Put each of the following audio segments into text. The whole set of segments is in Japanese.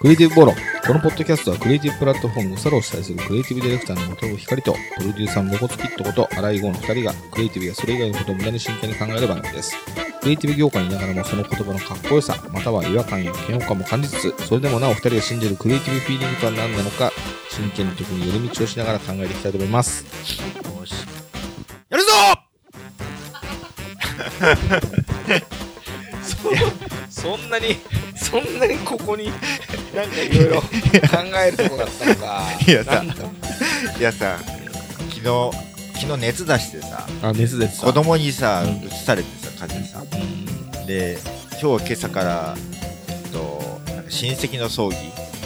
クリエイティブボロ。このポッドキャストはクリエイティブプラットフォームのサロを主催するクリエイティブディレクターの元光と、プロデューサーのモコツキットこと荒井剛の二人が、クリエイティブやそれ以外のことを無駄に真剣に考える番組です。クリエイティブ業界にいながらもその言葉のかっこよさ、または違和感や嫌悪感も感じつつ、それでもなお二人が信じるクリエイティブフィーリングとは何なのか、真剣に時に寄り道をしながら考えていきたいと思います。よし。やるぞそ そんなに、そんなにここに、なんかいろいろ考えるとこだったのか。いやさいやさ、昨日、昨日熱出してさ、あ、熱出てた。子供にさ、うん移されてさ、風邪さ。うんで、今日今朝から、えっと、なんか親戚の葬儀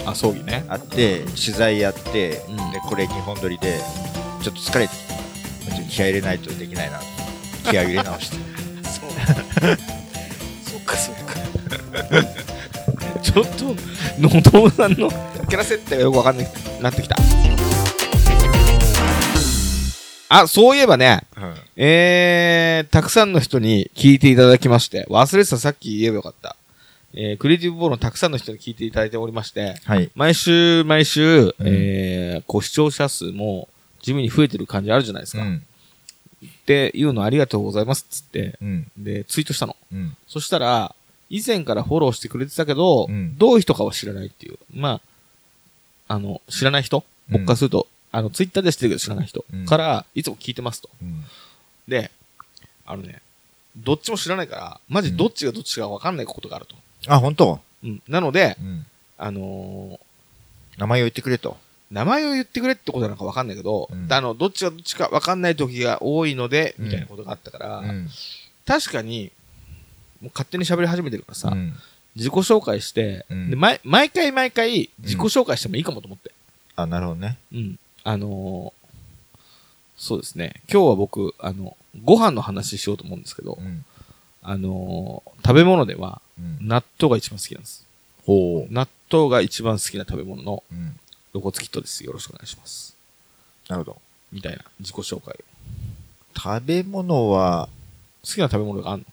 あ、葬儀ね。あって、取材やって、うんで、これ2本撮りで、ちょっと疲れてきたっと気合い入れないとできないな。気合い入れ直して。そう。そっかそっか。ちょっと、のどもさんのキャラ設定がよくわかんなくなってきた。あ、そういえばね、うん。えー、たくさんの人に聞いていただきまして、忘れてたさっき言えばよかった。えー、クリエイティブボールのたくさんの人に聞いていただいておりまして、はい。毎週毎週、うんえー、こう視聴者数も地味に増えてる感じあるじゃないですか。うん。っていうのありがとうございますっつって、うん。で、ツイートしたの。うん。そしたら、以前からフォローしてくれてたけど、うんどういう人かは知らないっていう。まあ、あの、知らない人？うん僕からすると、あの、ツイッターで知ってるけど知らない人うんから、いつも聞いてますと。うん。で、あのね、どっちも知らないから、マジどっちがどっちかわかんないことがあると。あ、本当？うん。なので、うん。あのー名前を言ってくれと。名前を言ってくれってことなのかわかんないけど、うんあの、どっちがどっちかわかんない時が多いので、うんみたいなことがあったから、うん。確かに、もう勝手に喋り始めてるからさ、うん自己紹介して、うんで毎毎回毎回自己紹介してもいいかもと思って。あ、なるほどね。うん。あのーそうですね。今日は僕、あの、ご飯の話しようと思うんですけど、うん。あのー食べ物ではうん。納豆が一番好きなんです。ほ納豆が一番好きな食べ物の。ロコツキットです。よろしくお願いします。なるほど。みたいな自己紹介。食べ物は、好きな食べ物があんの？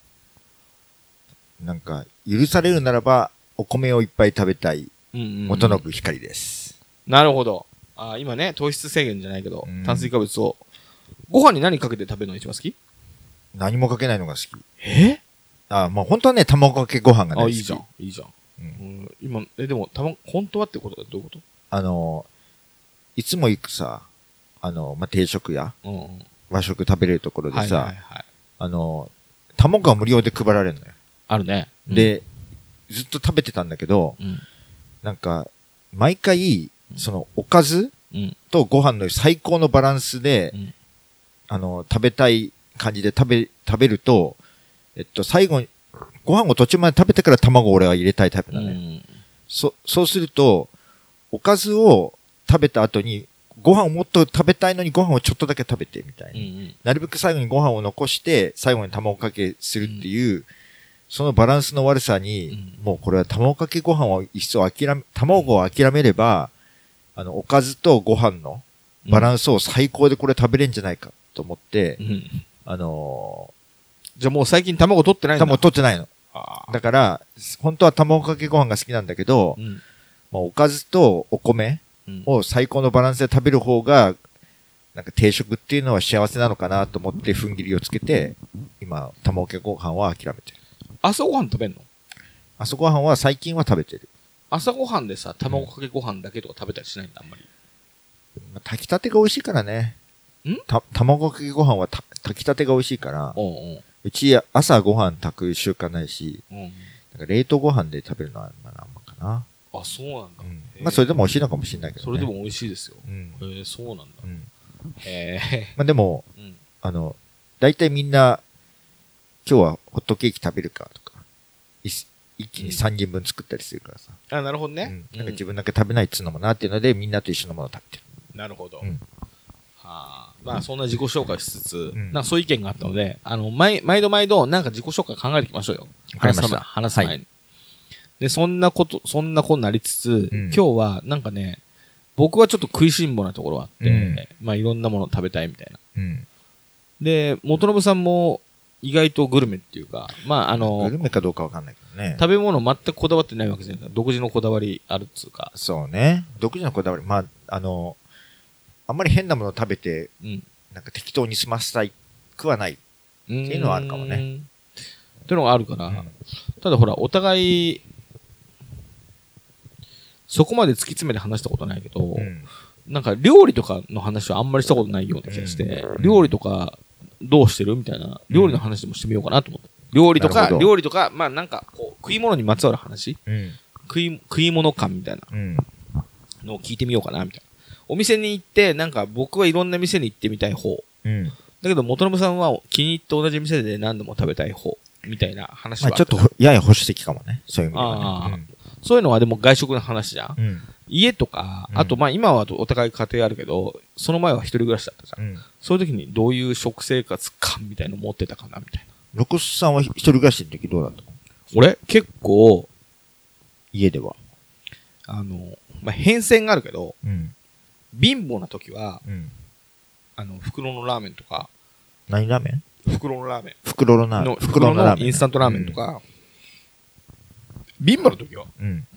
なんか、許されるならば、お米をいっぱい食べたい、元信光です。なるほど。あー今ね、糖質制限じゃないけど、うん炭水化物を、ご飯に何かけて食べるのが一番好き？何もかけないのが好き。え？あ、まあ本当はね、卵かけご飯があ、大好き。いいじゃん。いいじゃん。うんうん、今、え、でも、たま、本当はってことはどういうこあの、いつも行くさ、あの、まあ、定食屋、とうんうん。和食食べれるところでさ、はいはいはい。あの、卵が無料で配られるのよ。あるね。うん、で、ずっと食べてたんだけど、うん。なんか、毎回、その、おかずうん。とご飯の最高のバランスで、うんあの、食べたい感じで食べ、食べると、えっと、最後に、ご飯を途中まで食べてから卵を俺は入れたいタイプうなのね。ん。そ、そうすると、おかずを食べた後に、ご飯をもっと食べたいのにご飯をちょっとだけ食べてみたいな。うんうん。なるべく最後にご飯を残して、最後に卵かけするっていう、そのバランスの悪さに、うんもうこれは卵かけご飯を一層諦め、卵を諦めれば、あの、おかずとご飯のバランスを最高でこれ食べれんじゃないかと思って、うん。あのじゃあもう最近卵取ってないー、んだ。卵取ってないの。だから、本当は卵かけご飯が好きなんだけど、うん。まあ、おかずとお米うん。を最高のバランスで食べる方が、なんか定食っていうのは幸せなのかなと思って踏ん切りをつけて、今、卵かけご飯は諦めてる。朝ごはん食べんの？朝ごはんは最近は食べてる。朝ごはんでさ、卵かけご飯だけとか食べたりしないんだ、あんまり。まあ炊きたてが美味しいからね。ん？た、卵かけご飯はた炊きたてが美味しいから、おうおう。うち朝ご飯炊く習慣ないし、うん。なんか冷凍ご飯で食べるのは、まあ、あんまかな。あ、そうなんだ。うんまあ、それでも美味しいのかもしれないけど、ね。それでも美味しいですよ。うん。へえ、そうなんだ。うん。へえ。まあ、でも、うん。あの、大体みんな、今日はホットケーキ食べるかとか、い一気に3人分作ったりするからさ。あ、なるほどねうん。。なんか自分だけ食べないっつうのもなっていうので、みんなと一緒のものを食べてる。なるほど。うんはあ、まあ、そんな自己紹介しつつ、んなんかそういう意見があったので、あの、毎、毎度毎度、なんか自己紹介考えていきましょうよ。話す前話す前に。で、そんなこと、そんなことになりつつ、うん今日は、なんかね、僕はちょっと食いしん坊なところがあって、うんまあ、いろんなもの食べたいみたいな。うん。で、元信さんも、意外とグルメっていうか、まあ、あのグ、ルメかどうかわかんないけどね。食べ物全くこだわってないわけじゃない独自のこだわりあるっつうか。そうね。独自のこだわり。まあ、あの、あんまり変なもの食べて、うん。なんか適当に済ませたいくはない。っていうのはあるかもね。っていうのがあるから、うんただほら、お互い、そこまで突き詰めて話したことないけど、うん。なんか料理とかの話はあんまりしたことないような気がして、うん料理とかどうしてる？みたいな、料理の話でもしてみようかなと思って。料理とかなるほ、ど料理とか、まあなんかこう、食い物にまつわる話？うん。食い、食い物感みたいなうん。のを聞いてみようかな、みたいな。お店に行って、なんか僕はいろんな店に行ってみたい方。うん。だけど、元信さんは気に入って同じ店で何度も食べたい方。みたいな話まあはあたちょっと、やや保守的かもね。そういう意味ではあね。そういうのはでも外食の話じゃん。うん。うん。家とか、うんあとまあ今はお互い家庭あるけど、その前は一人暮らしだったじゃん。うん。そういう時にどういう食生活感みたいの持ってたかなみたいな。ロコスさんは一人暮らしの時どうだったの？俺？結構、家では。あの、まあ、変遷があるけど、うん。貧乏な時は、うん。あの、袋のラーメンとか、何ラーメン？袋のラーメンの、袋袋のラーメン。のインスタントラーメンとか、貧乏な時は、うん。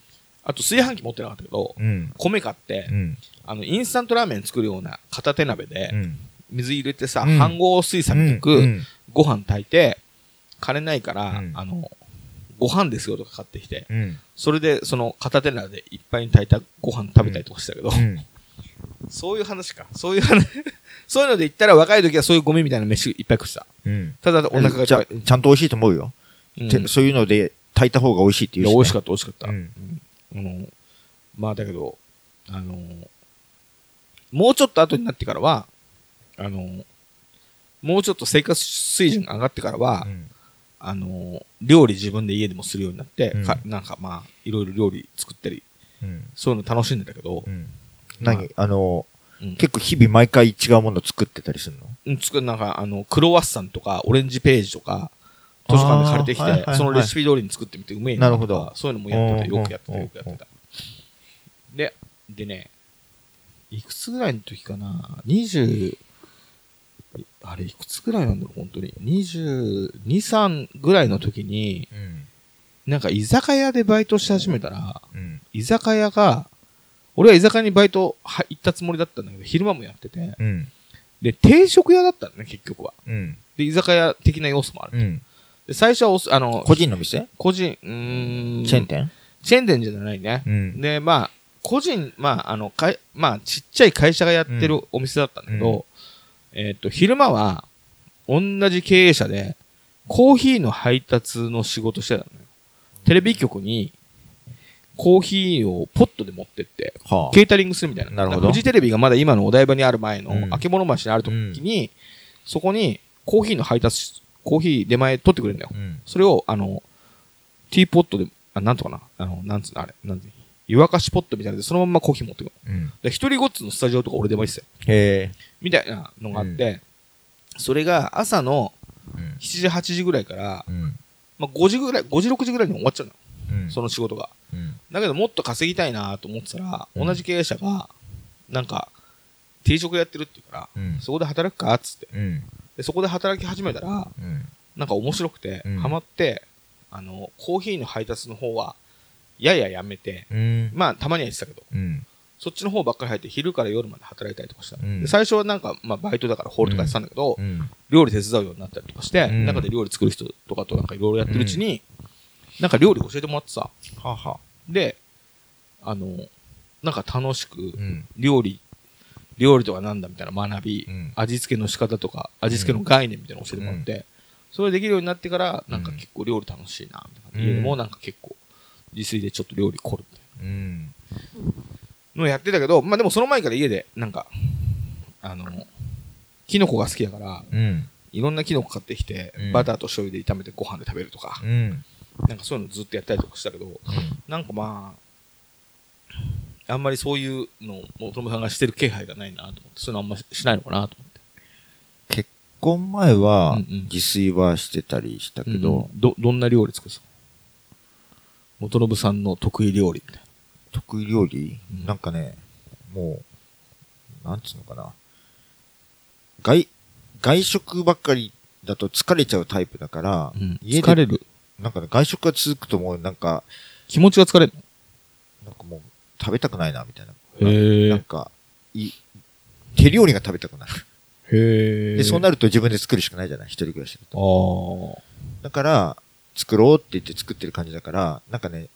あと炊飯器持ってなかったけど、うん。米買ってう、ん。あの、インスタントラーメン作るような片手鍋でう、ん。水入れてさ、うん飯合水産みたく、うん。ご飯炊いて、金ないから、うんあの、ご飯ですよとか買ってきて、うん。それでその片手鍋でいっぱいに炊いたご飯食べたりとかしたけど、うん。そういう話か。そういう話、そういうので言ったら若い時はそういうゴミみたいな飯いっぱい食ってた。うん。ただお腹がちゃ。ちゃんと美味しいと思うよ。うんてそういうので炊いた方が美味しいっていうしね。美味しかった、美味しかった。うんあの、まあだけど、あの、もうちょっと後になってからは、あの、もうちょっと生活水準が上がってからは、うん。あの、料理自分で家でもするようになって、うん。かなんかまあ、いろいろ料理作ったり、うん。そういうの楽しんでたけど何？あの、うん。結構日々毎回違うもの作ってたりするの？うん、作るなんか、あの、クロワッサンとか、オレンジページとか、図書館で借りてきて、そのレシピ通りに作ってみてうめえなるほどとかそういうのもやってた、うんよくやってた、うんよくやってた。で、でね、いくつぐらいの時かな、20、あれいくつぐらいなんだろう、本当に。22、3ぐらいの時に、うん。なんか居酒屋でバイトし始めたら、うん。居酒屋が、俺は居酒屋にバイトは行ったつもりだったんだけど、昼間もやってて、うん。で、定食屋だったのね、結局は。うん。で、居酒屋的な要素もある。うん。で、最初はおす、あの、個人の店？個人、うーん。チェーン店？チェーン店じゃないね。うん。で、まあ、個人、まあ、あの、かい、まあ、ちっちゃい会社がやってるお店だったんだけど、えっと、昼間は、同じ経営者で、コーヒーの配達の仕事してたのよ。テレビ局に、コーヒーをポットで持ってって、はケータリングするみたいな。なるほどフジテレビがまだ今のお台場にある前の、うんあけぼの橋にある時に、そこにコーヒーの配達、コーヒー出前取ってくれるんだよ。うん。それを、あの、ティーポットで、あ、なんとかな、あの、なんつうの、あれ、なんて、湯沸かしポットみたいなので、そのまんまコーヒー持ってくるの。うん。で、一人ごっつのスタジオとか俺出前してたよ。へえ。みたいなのがあって、それが朝のうん。7時、8時ぐらいから、うん。まあ、5時ぐらい、5時、6時ぐらいに終わっちゃうのよ。うん。その仕事が。うん。だけど、もっと稼ぎたいなと思ってたら、うん同じ経営者が、なんか、定食やってるっていうから、うん。そこで働くかっつって。うん。で、そこで働き始めたら、うん。なんか面白くて、うんハマって、あの、コーヒーの配達の方は、やややめて、うん。まあ、たまには言ってたけど、うん。そっちの方ばっかり入って、昼から夜まで働いたりとかしたで最初はなんか、まあ、バイトだからホールとかやってたんだけど、うん。料理手伝うようになったりとかして、うん中で料理作る人とかとなんかいろいろやってるうちに、なんか料理教えてもらってさ、はは。で、あの、なんか楽しく、うん。料理、料理とかなんだみたいな学び、うん味付けの仕方とか、味付けの概念みたいなの教えてもらって、それできるようになってから、なんか結構料理楽しいな、みたいな。うん家でもなんか結構、自炊でちょっと料理凝るみたいうん。なのをやってたけど、まあでもその前から家で、なんか、あの、キノコが好きだから、うん。いろんなキノコ買ってきて、うんバターと醤油で炒めてご飯で食べるとか、うん。なんかそういうのずっとやったりとかしたけど、なんかまあ、あんまりそういうのを元友さんがしてる気配がないなと思って、そういうのあんまししないのかなと思って。結婚前はうんうん。自炊はしてたりしたけうんど、ど、どんな料理作るんですか元信さんの得意料理みたい得意料理？うん。なんかね、もう、なんつうのかな。外、外食ばっかりだと疲れちゃうタイプだから、うん。家で疲れる？なんかね、外食が続くともうなんか、気持ちが疲れる食べたくないな、みたいな。のへなんか、い、手料理が食べたくなる。へえ。で、そうなる。ると自分で作るしかないじゃない？一人暮らしだあと。あ。だから、作ろうって言って作ってる感じだから、なんかね、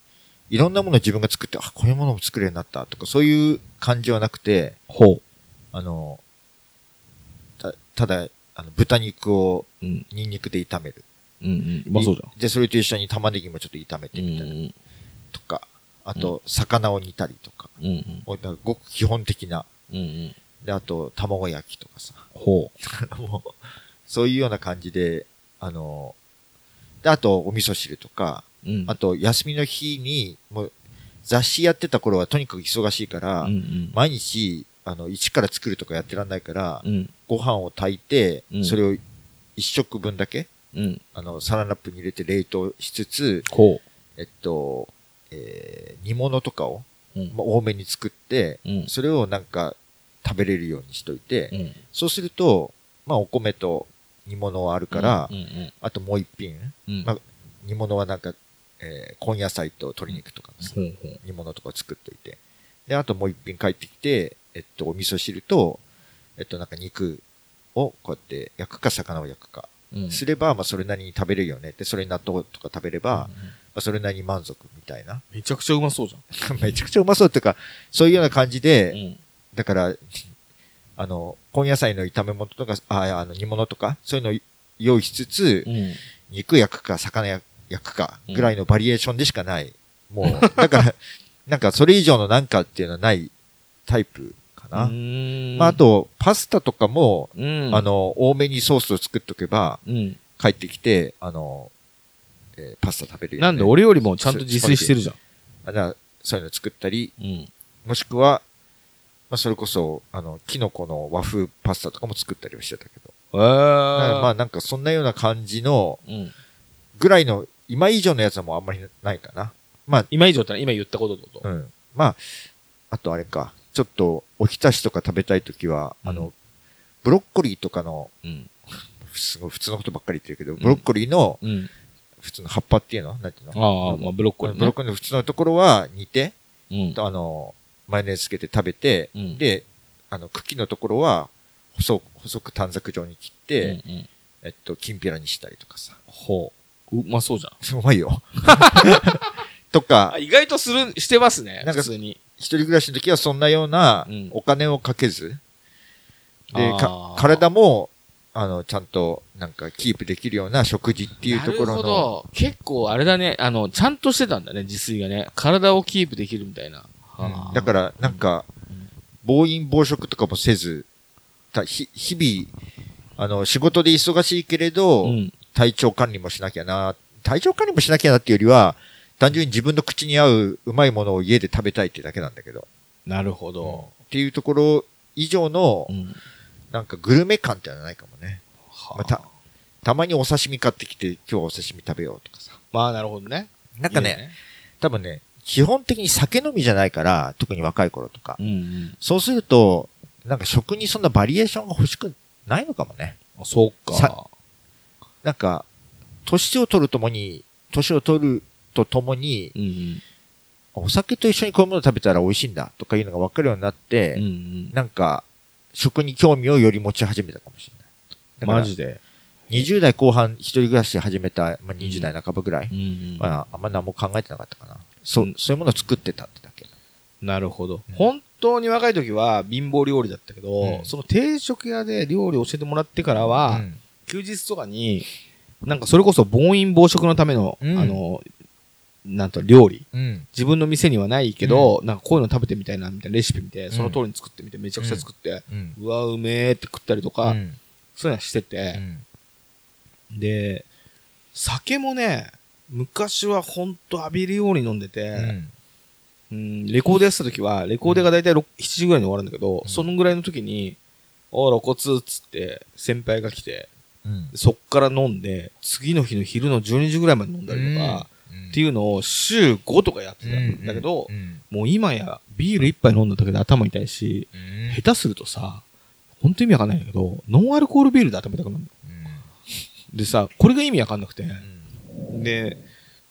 いろんなもの自分が作って、あ、こういうものも作れるようになったとか、そういう感じはなくて、ほう。あの、たただ、あの、豚肉をうん。ニンニクで炒める。うんうん。うまそうじゃん。で、それと一緒に玉ねぎもちょっと炒めてみたいな、とか、あと、魚を煮たりとか、うんうん。ごく基本的な。うんうん。で、あと、卵焼きとかさ。ほ もう、そういうような感じで、あの、で、あと、お味噌汁とか、う。うん。あと、休みの日に、もう、雑誌やってた頃はとにかく忙しいから、うんうん。毎日、あの、一から作るとかやってらんないから、うん。ご飯を炊いて、うんそれを一食分だけ、うん。あの、サランラップに入れて冷凍しつつ、ほえっと、えー煮物とかを、う。うん。まあ、多めに作って、うん。それをなんか食べれるようにしといて、うん。そうすると、まあ、お米と煮物はあるから、あともう一品、うん。まあ煮物はなんか、えー根野菜と鶏肉とかのさほうほう。煮物とかを作っといて。で、あともう一品帰ってきて、えっと、お味噌汁と、えっと、なんか肉をこうやって焼くか魚を焼くか、うん。すれば、まあ、それなりに食べれるよね。で、それに納豆とか食べれば、まあ、それなりに満足みたいな。めちゃくちゃうまそうじ めちゃくちゃうまそうっていうか、そういうような感じで、ゃん。うん。だから、あの、根野菜の炒め物とか、ああの煮物とか、そういうのを用意しつつ、うん。肉焼くか、魚焼くか、ぐらいのバリエーションでしかない。もう、だから、なんかそれ以上のなんかっていうのはないタイプかな。うんまあ、あ、と、パスタとかも、うん。あ、の、多めにソースを作っとけば、うん。帰ってきて、あの、えーパスタ食べるよ、ね。なんで俺よりもちゃんと自炊してるじゃん。あだからそういうの作ったり、うん。もしくは、まあ、それこそ、あの、キノコの和風パスタとかも作ったりはしてたけど。えー。まあ、なんかそんなような感じの、うん。ぐらいの、今以上のやつはもうあんまりないかな。まあ、今以上ってのは今言ったことってこと？うん。まあ、あとあれか、ちょっと、おひたしとか食べたいときは、うんあの、ブロッコリーとかの、うん。すごい普通のことばっかり言ってるけど、ブロッコリーの、うん。普通の葉っぱっていうのなんていうの？ああ、まあブロッコリーね。ブロッコリーの普通のところは煮て、うん。あの、マヨネーズつけて食べて、うんで、あの、茎のところは、細く、細く短冊状に切って、うんうんえっと、きんぴらにしたりとかさ。ほう。うまそうじゃん。うまいよ。とかあ、、意外とする、してますね。なんか普通に。一人暮らしの時はそんなようなうんお金をかけず、で、かあ、ー体も、あの、ちゃんと、なんか、キープできるような食事っていうところなるほの、ど。結構あれだね。あの、ちゃんとしてたんだね、自炊がね。体をキープできるみたいな。うんだから、なんか、暴飲暴食とかもせず、たひ日々、あの、仕事で忙しいけれど、うん。体調管理もしなきゃな、体調管理もしなきゃなっていうよりは、単純に自分の口に合ううまいものを家で食べたいってだけなんだけど。なるほど。っていうところ以上のう、ん。なんかグルメ感ってのはないかもね。はまた、たまにお刺身買ってきて、今日はお刺身食べようとかさ。まあ、なるほどね。なんかね、いいよ多分ね、基本的に酒飲みじゃないから、特に若い頃とか。うんうん。そうすると、なんか食にそんなバリエーションが欲しくないのかもね。あそうさか。なんか、年を取るともに、年を取るとともに、うんうん。お酒と一緒にこういうもの食べたら美味しいんだとかいうのが分かるようになって、うんうん。なんか、食に興味をより持ち始めたかもしれない。マジで？20代後半一人暮らし始めた、まあ、20代半ばぐらい。うんうん。まあ、あんま何も考えてなかったかな。そう、うんそういうものを作ってたってだけ。なるほどうん。本当に若い時は貧乏料理だったけど、うんその定食屋で料理を教えてもらってからは、うん休日とかに、なんかそれこそ暴飲暴食のための、うんあの、なんと料理。うん。自分の店にはないけど、なんかこういうの食べてみたいな、みたいなレシピ見て、んその通りに作ってみて、めちゃくちゃ作って、うん。うわ、うめーって食ったりとか、うんそういうのしてて、で、酒もね、昔はほんと浴びるように飲んでて、うんうん、レコードやってた時は、レコードがだいたい6 7時ぐらいに終わるんだけど、うんそのぐらいの時に、お露骨っつって、先輩が来て、うん。そっから飲んで、次の日の昼の12時ぐらいまで飲んだりとか、っていうのを週5とかやってたんだけど、うんもう今やビール1杯飲んだだけで頭痛いし、うん。下手するとさ、ほんと意味わかんないんだけど、ノンアルコールビールで頭痛くなるの。でさ、これが意味わかんなくて。うん。で、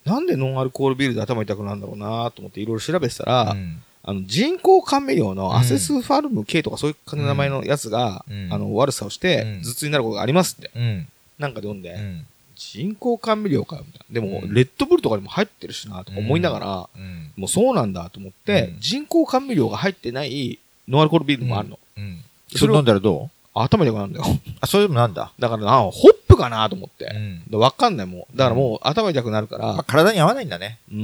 なんでノンアルコールビールで頭痛くなるんだろうなと思っていろいろ調べてたら、うん。あの人工甘味料のアセスファルム K とかそういう感じの名前のやつが、うん。あの悪さをしてうん。頭痛になることがありますって、うん。なんかで読んで、うん。人工甘味料かよみたいな。でも、うんレッドブルとかにも入ってるしなとか思いながら、うん。もうそうなんだと思って、うん人工甘味料が入ってないノンアルコールビールもあるの。うん。それ飲んだらどう？頭痛くなるんだよ。あ、それでもなんだ？だからな、ホップかなと思って。わかんないもん。だからもう頭痛くなるから、まあ、体に合わないんだね。うん。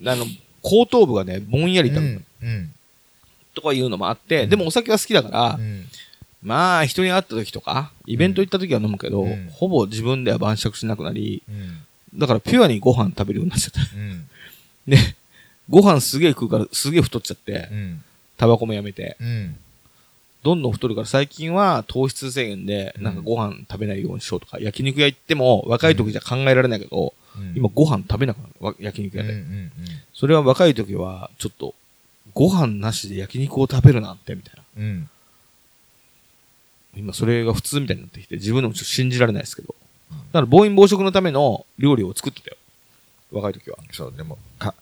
うん。あの、後頭部がね、ぼんやり痛くなる。うん。とかいうのもあって、うんでもお酒は好きだから、うん。まあ人に会った時とか、イベント行った時は飲むけど、うんほぼ自分では晩酌しなくなり、うん。だからピュアにご飯食べるようになっちゃった。うん。で、ご飯すげえ食うからすげえ太っちゃってう、ん。タバコもやめて、うん。どんどん太るから最近は糖質制限で、うんなんかご飯食べないようにしようとか、焼肉屋行っても若い時じゃ考えられないけど、うん今ご飯食べなくなるわ焼肉うん。屋で。うん。それは若い時は、ちょっと、ご飯なしで焼肉を食べるなんて、みたいな。うん。今それが普通みたいになってきて、自分でもちょっと信じられないですけど。だから暴飲暴食のための料理を作ってたよ。若い時は。そう、でも、か、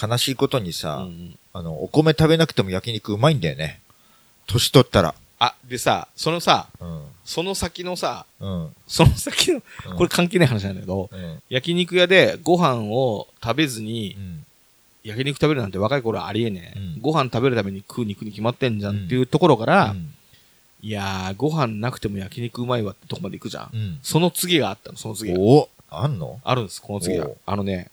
悲しいことにうさ、んあの、お米食べなくても焼肉うまいんだよね。年取ったら。あ、でさ、そのさ、うん。その先のさ、うん。その先の、うんこれ関係ない話なんだけど、うん。焼肉屋でご飯を食べずにう、ん。焼肉食べるなんて若い頃はありえねえ。うんご飯食べるために食う肉に決まってんじゃんっていうところから、うんいやー、ご飯なくても焼肉うまいわってとこまで行くじゃん。うん。その次があったの、その次が。おあんの？あるんです、この次が。あのね、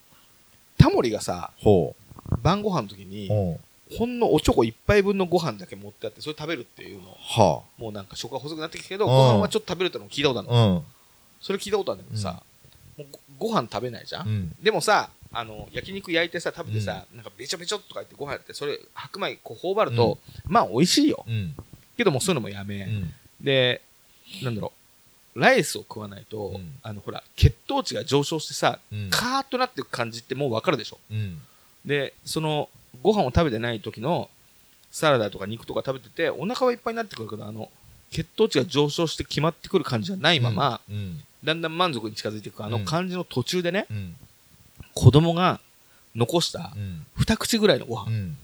タモリがさ、ほ晩ご飯の時にう。、おうほんのおちょこ一杯分のご飯だけ持ってあって、それ食べるっていうの。はもうなんか食が細くなってきたけど、うんご飯はちょっと食べるってのも聞いたことあるあ。の。うん。それ聞いたことあるんだけどさ、もうごご飯食べないじゃん、うん。でもさ、あの、焼肉焼いてさ、食べてさ、なんかべちょべちょとか言ってご飯やって、それ白米こう頬張ると、まあ美味しいよ。うん。けどもそういうのもやめ、うん。で、なんだろう、ライスを食わないと、うんあの、ほら、血糖値が上昇してさ、うん。カーッとなっていく感じってもうわかるでしょ。うん。で、その、ご飯を食べてない時のサラダとか肉とか食べてて、お腹はいっぱいになってくるけど、あの、血糖値が上昇して決まってくる感じじゃないまま、うん。だんだん満足に近づいていくあのうん感じの途中でね、うん。子供が残したうん。二口ぐらいのご飯、うん。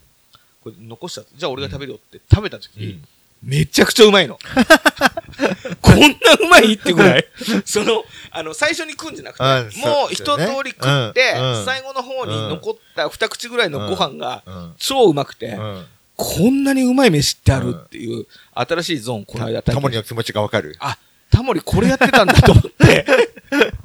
これ残したじゃあ俺が食べるよって食べた時に、うんめちゃくちゃうまいの。こんなうまいってぐらい。その、あの、最初に食うんじゃなくて、もう一通り食って、最後の方に残った二口ぐらいのご飯がうん。超うまくて、うん。こんなにうまい飯ってあるっていう、新しいゾーン、この間タモリの気持ちがわかる。あ、タモリこれやってたんだと思って。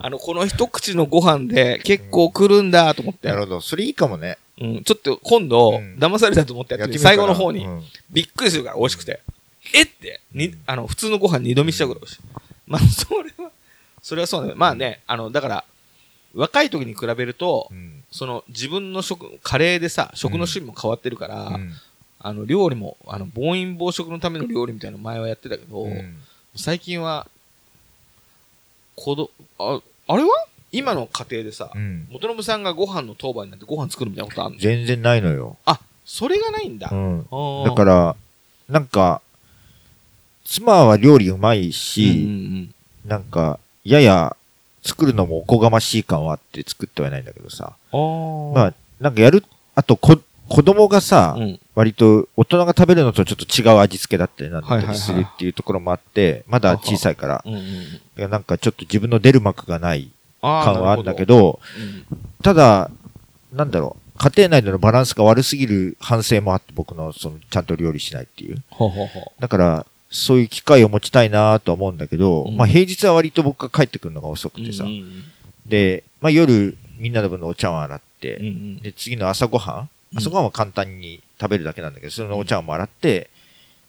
あの、この一口のご飯で結構来るんだと思って。なるほど。それいいかもね。うん、ちょっと今度、うん。騙されたと思ってやってみ最後の方に、うん。びっくりするから美味しくて。えって、に、あの、普通のご飯二度見しちゃうぐらい美味しい。まあ、それは、それはそうだね。まあね、あの、だから、若い時に比べるとう、ん。その自分の食、カレーでさ、食の趣味も変わってるから、うん。あの、料理も、あの、暴飲暴食のための料理みたいなの前はやってたけど、うん。最近は、子ど、あ、あれは今の家庭でさ、うん。元信さんがご飯の当番になってご飯作るみたいなことあるの？全然ないのよ。あ、それがないんだ。うん。だから、なんか、妻は料理うまいうんうんし、なんか、やや作るのもおこがましい感はあって作ってはいないんだけどさ。うん。まあ、なんかやる、あとこ、子供がさ、うん。割と大人が食べるのとちょっと違う味付けだったりなんだったりするっていうところもあって、まだ小さいから、うんうん。いやなんかちょっと自分の出る幕がない感はあるんだけ、など、ただ、なんだろう、家庭内でのバランスが悪すぎる反省もあって、僕の、その、ちゃんと料理しないっていう。だから、そういう機会を持ちたいなとは思うんだけど、うん。まあ平日は割と僕が帰ってくるのが遅くう。てさ、うんうんで、まあ夜、みんなの分のお茶碗洗って、うんうん。で、次の朝ごはん。うん。朝ごはんは簡単に食べるだけなんだけど、そのお茶碗も洗って、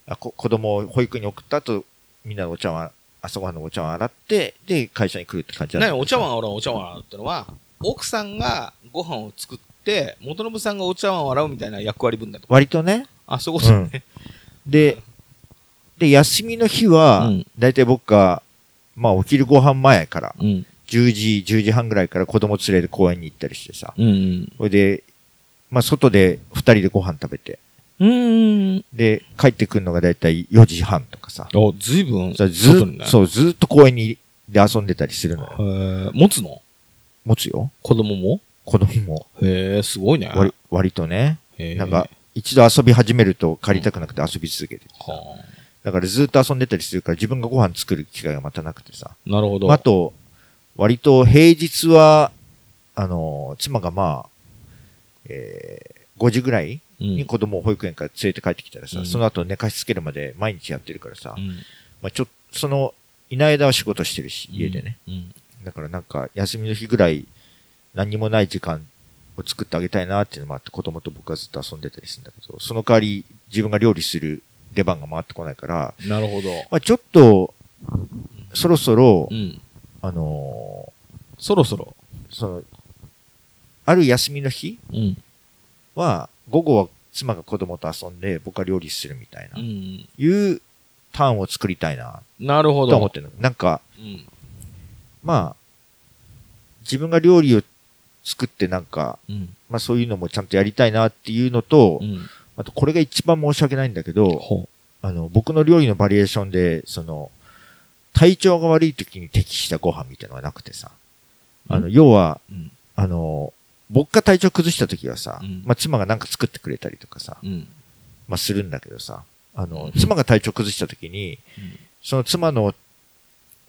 あこ子供を保育園に送った後、みんなのお茶碗、朝ごはんのお茶碗洗って、で、会社に来るって感じだけど何お茶碗洗うお茶碗洗うってのは、奥さんがご飯を作って、元信さんがお茶碗を洗うみたいな役割分だと。割とね、あ、そういうことね。で、で、休みの日はうん、だいたい僕が、まあお昼ご飯前から、うん。10時、10時半ぐらいから子供連れて公園に行ったりしてさ、うんうん。それで、まあ外で二人でご飯食べて、うーん。で、帰ってくるのがだいたい4時半とかさ。お、ずいぶん、ずっと、そう、ずっと公園にで遊んでたりするのよ。へー持つの？持つよ。子供も？子供も。へえ、すごいね。割割とね。なんか、一度遊び始めると借りたくなくて遊び続けててだからずっと遊んでたりするから自分がご飯作る機会がまたなくてさ。あなるほど。まああと、割と平日は、あの、妻がまあ、えー、5時ぐらいうんに子供を保育園から連れて帰ってきたらさ、うんその後寝かしつけるまで毎日やってるからさ、うんまあちょその、いない間は仕事してるし、家でね。。うんだからなんか、休みの日ぐらい、何にもない時間を作ってあげたいなっていうのもあって、子供と僕はずっと遊んでたりするんだけど、その代わり自分が料理する出番が回ってこないから、なるほど。まあちょっと、そろそろ、うん。あのそろそろ。ーその、ある休みの日うん。は、午後は妻が子供と遊んで、僕は料理するみたいな、うん。いうターンを作りたいな、なるほど。と思ってるの。なんか、うん。まあ、自分が料理を作ってなんか、うん。まあそういうのもちゃんとやりたいなっていうのと、うん。あとこれが一番申し訳ないんだけど、ほあの、僕の料理のバリエーションで、その、体調が悪い時に適したご飯みたいなのがなくてさ。あの、うん要は。あの、僕が体調崩した時はさ、うんまあ妻がなんか作ってくれたりとかさ、うん。まあするんだけどさ、あのうん、妻が体調崩した時に、その妻の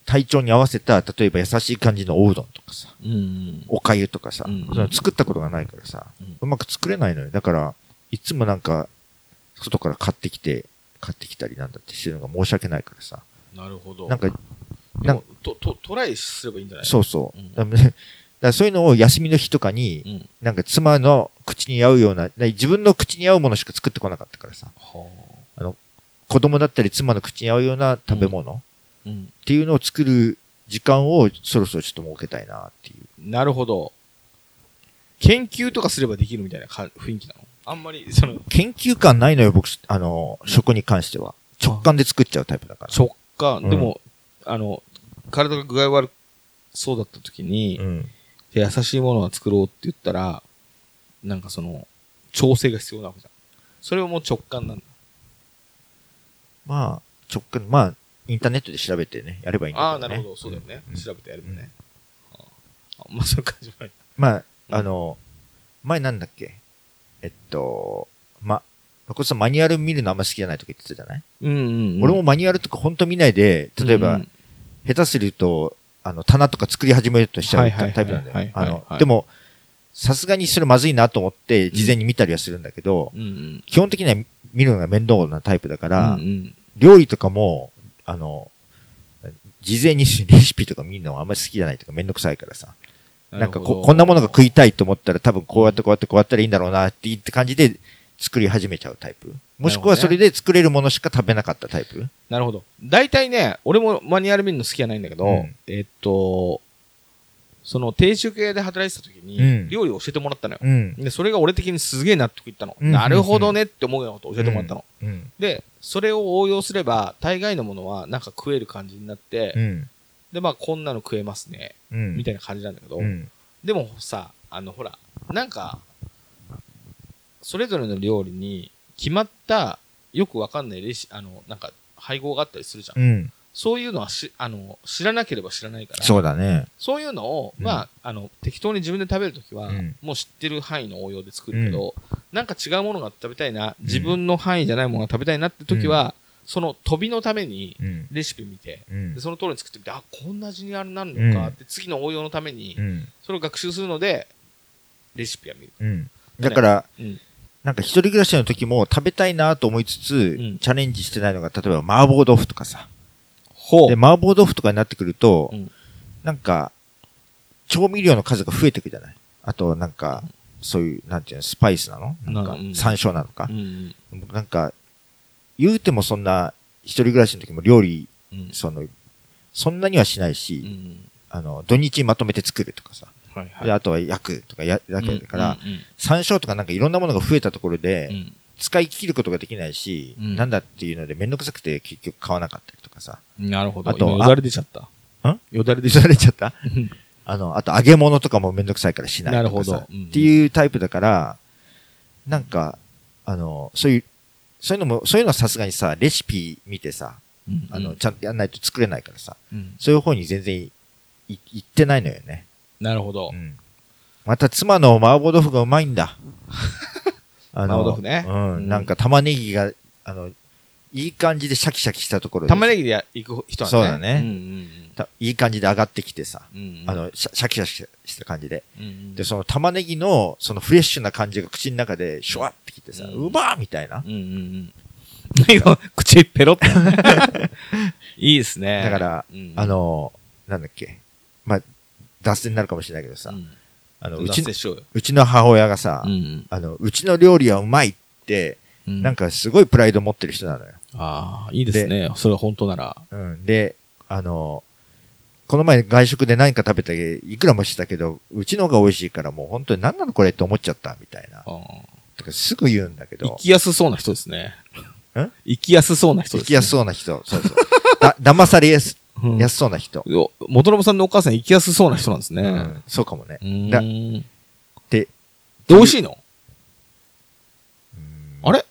体調に合わせた、例えば優しい感じのおうどんとかさ、うん。おかゆとかさ、うんその作ったことがないからさ、うまく作れないのよ。だから、いつもなんか、外から買ってきて、買ってきたりなんだってしてるのが申し訳ないからさ。なるほど。なんか、でなんもと、と、トライすればいいんじゃないそうそう。うんだそういうのを休みの日とかに、うん。なんか妻の口に合うような、自分の口に合うものしか作ってこなかったからさ。は子供だったり妻の口に合うような食べ物っあ。うん。ていうのを作る時間をそろそろちょっと設けたいなっていう。なるほど。研究とかすればできるみたいなか雰囲気なの？あんまり、その、研究感ないのよ、僕、あの、食に関しては。直感で作っちゃうタイプだから。直感、うんでも、あの、体が具合悪そうだった時に、うん。優しいものは作ろうって言ったら、なんかその、調整が必要なわけじゃん。それをもう直感なんだ。まあ、直感、まあ、インターネットで調べてね、やればいいんだああ、けど、ね。なるほど、そうだよね。ん調べてやればね。ああまあ、そういう感じもない。まあ、うんあの、前なんだっけ？えっと、ま、こさんマニュアル見るのあんま好きじゃないとか言ってたじゃない、うんうん、うん。俺もマニュアルとかほんと見ないで、例えば、うん下手すると、あの、棚とか作り始めるとしちゃうタイプなんだはいよ。あはいはいの、でも、さすがにそれまずいなと思って、事前に見たりはするんだけど、うんうん。基本的には見るのが面倒なタイプだから、うんうん料理とかも、あの、事前にレシピとか見るのはあんまり好きじゃないとかめんどくさいからさ。なんかここんなものが食いたいと思ったら多分こうやってこうやってこうやったらいいんだろうなって言って感じで作り始めちゃうタイプ。もしくはそれで作れるものしか食べなかったタイプ。なるほど。大体ね、俺もマニュアル見るの好きじゃないんだけど、うんえっと、その定食屋で働いてた時に、うん料理を教えてもらったのよ。うん。で、それが俺的にすげえ納得いったの。うんなるほどねって思うようなことを教えてもらったの。うん。で、それを応用すれば、大概のものはなんか食える感じになって、うん。で、まあこんなの食えますね、うん。みたいな感じなんだけど、うん。でもさ、あのほら、なんか、それぞれの料理に決まった、よくわかんないレシ、あの、なんか配合があったりするじゃん。うん。そういうのはし、あの、知らなければ知らないから、そうだね。そういうのを、うんまあ、あの、適当に自分で食べるときは、うんもう知ってる範囲の応用で作るけど、なんか違うものが食べたいな、自分の範囲じゃないものが食べたいなって時は、その飛びのためにうん。レシピ見て、うんで。その通りに作ってみて、あ、こんな味になるのかって、次の応用のためにう、ん。それを学習するので、レシピは見る。うん。だから、うん。なんか一人暮らしの時も食べたいなと思いつつ、んチャレンジしてないのが、例えば麻婆豆腐とかさ。ほで、麻婆豆腐とかになってくると、うんなんか、調味料の数が増えてくじゃない？あと、なんか、そういう、なんていうの、スパイスなの？なんかなうん、山椒なのか？う、ん。なんか、言うてもそんな、一人暮らしの時も料理、うん。その、そんなにはしないし、うん。あの、土日にまとめて作るとかさ。はいはい。で、あとは焼くとかや、だけだから、うん、山椒とかなんかいろんなものが増えたところで、うんうん使い切ることができないし、うんなんだっていうのでめんどくさくて結局買わなかったりとかさ。なるほど。あと今よだれ出ちゃった。ん？よだれ出ちゃっ出されちゃった？た。あの、あと揚げ物とかもめんどくさいからしない。なるほどうんっていうタイプだから、なんか、あの、そういうそういうのも、そういうのはさすがにさ、レシピ見てさ、うんあの、ちゃんとやんないと作れないからさ、うんそういう方に全然いい行ってないのよね。なるほどう。ん。また妻の麻婆豆腐がうまいんだ。あ麻婆豆腐ねううんん。なんか玉ねぎが、あの、いい感じでシャキシャキしたところで玉ねぎでや行く人なんだね。そうだねうんうんたいい感じで上がってきてさ、うん。うんあ、の、シャシャキシャキした感じで。うんうんで、その玉ねぎの、そのフレッシュな感じが口の中でシュワってきてさ、うまーみたいな。うんうんうん。口ペロって。いいですね。だから、うんあ、の、なんだっけ。まあ、脱線になるかもしれないけどさ、うんあの、うちうちの母親がさ、うんあの、うちの料理はうまいって、うん。なんかすごいプライド持ってる人なのよ。ああ、いいですね。それは本当なら。うん。で、あの、この前外食で何か食べて、いくらもしたけど、うちの方が美味しいからもう本当に何なのこれって思っちゃったみたいな。とかすぐ言うんだけど生、きやすそうな人ですね。ん生きやすそうな人です、ね。生きやすそうな人。そうそう。だ、騙されやす、うんやすそうな人。よ元信さんのお母さん生きやすそうな人なんですね。うん。そうかもね。で、で、美味しいの？うんあれ？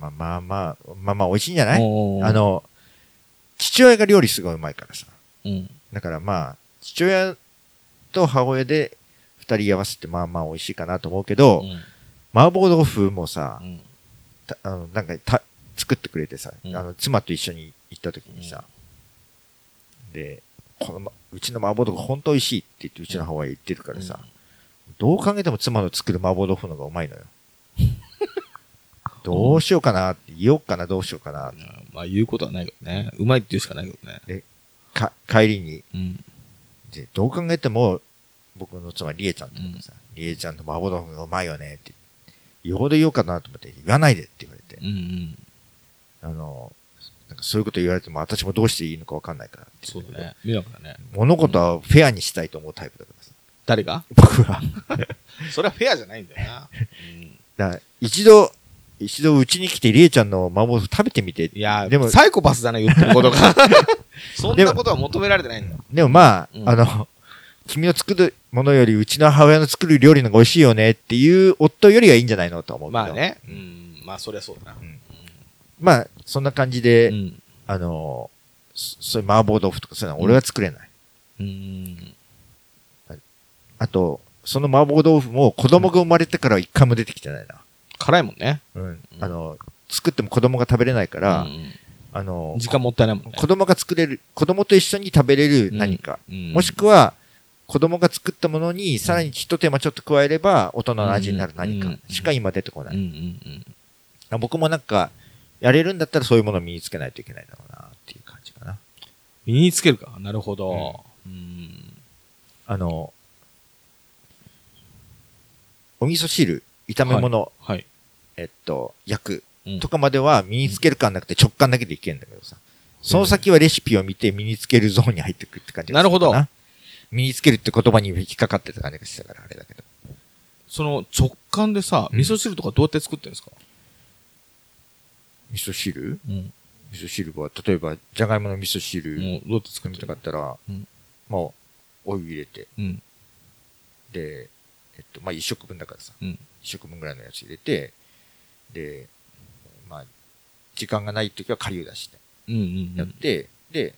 まあまあまあ、まあまあ美味しいんじゃない？あ、の、父親が料理すごいうまいからさ。うん。だからまあ、父親と母親で二人合わせてまあまあ美味しいかなと思うけど、うん麻婆豆腐もさ、うんたあの、なんかた、作ってくれてさ、うんあの、妻と一緒に行った時にさ、で、このま、うちの麻婆豆腐本当美味しいって言ってうちの母親言ってるからさ、どう考えても妻の作る麻婆豆腐の方がうまいのよ。どうしようかなって言おうかな、どうしようかな。まあ言うことはないけどね。うまいって言うしかないけどね。か、帰りに、うん。で、どう考えても、僕の妻、りえちゃんとかさ、りえちゃんの麻婆豆腐がうまいよねって、よほど言おうかなと思って、言わないでって言われて、うんうん。あの、そういうこと言われても私もどうしていいのかわかんないからそううんだね。迷惑だね。物事はフェアにしたいと思うタイプだからさ。誰が？僕は。それはフェアじゃないんだよな。だから一度、一度うちに来てりえちゃんの麻婆豆腐食べてみて。いや、でもサイコパスだな、言ってることが。そんなことは求められてないんだ。でもまあ、うんあの、君の作るものよりうちの母親の作る料理のが美味しいよねっていう夫よりはいいんじゃないのとは思うけど。まあ。ね。うん。まあ、そりゃそうだな。まあ、そんな感じで、うん。あの、そそういう麻婆豆腐とかそういうのは俺は作れない。うん。あと、その麻婆豆腐も子供が生まれてからは一回も出てきてないな。辛いもんね。うん。あの、作っても子供が食べれないから、うんあの、時間もったいないもんね。子供が作れる、子供と一緒に食べれる何か。うんもしくは、子供が作ったものにさらに一手間ちょっと加えれば大人の味になる何かうんしか今出てこない。僕もなんか、やれるんだったらそういうものを身につけないといけないだろうなっていう感じかな。身につけるか。なるほど。うん。あの、お味噌汁、炒め物、はい。えっと、焼くうんとかまでは身につける感なくて直感だけでいけるんだけどさ。その先はレシピを見て身につけるゾーンに入ってくるって感じがすなるほどか身につけるって言葉に引っかかってた感じがしたからあれだけど。その直感でさ、うん味噌汁とかどうやって作ってるんですか？味噌汁？うん。味噌汁は、例えば、じゃがいもの味噌汁どうやって作作りたってるかったら、うんまあ、お湯入れて、うん。で、えっと、まあ、一食分だからさ、うん。一食分ぐらいのやつ入れて、で、まあ、時間がない時は顆粒出して、うんうん。やって、で、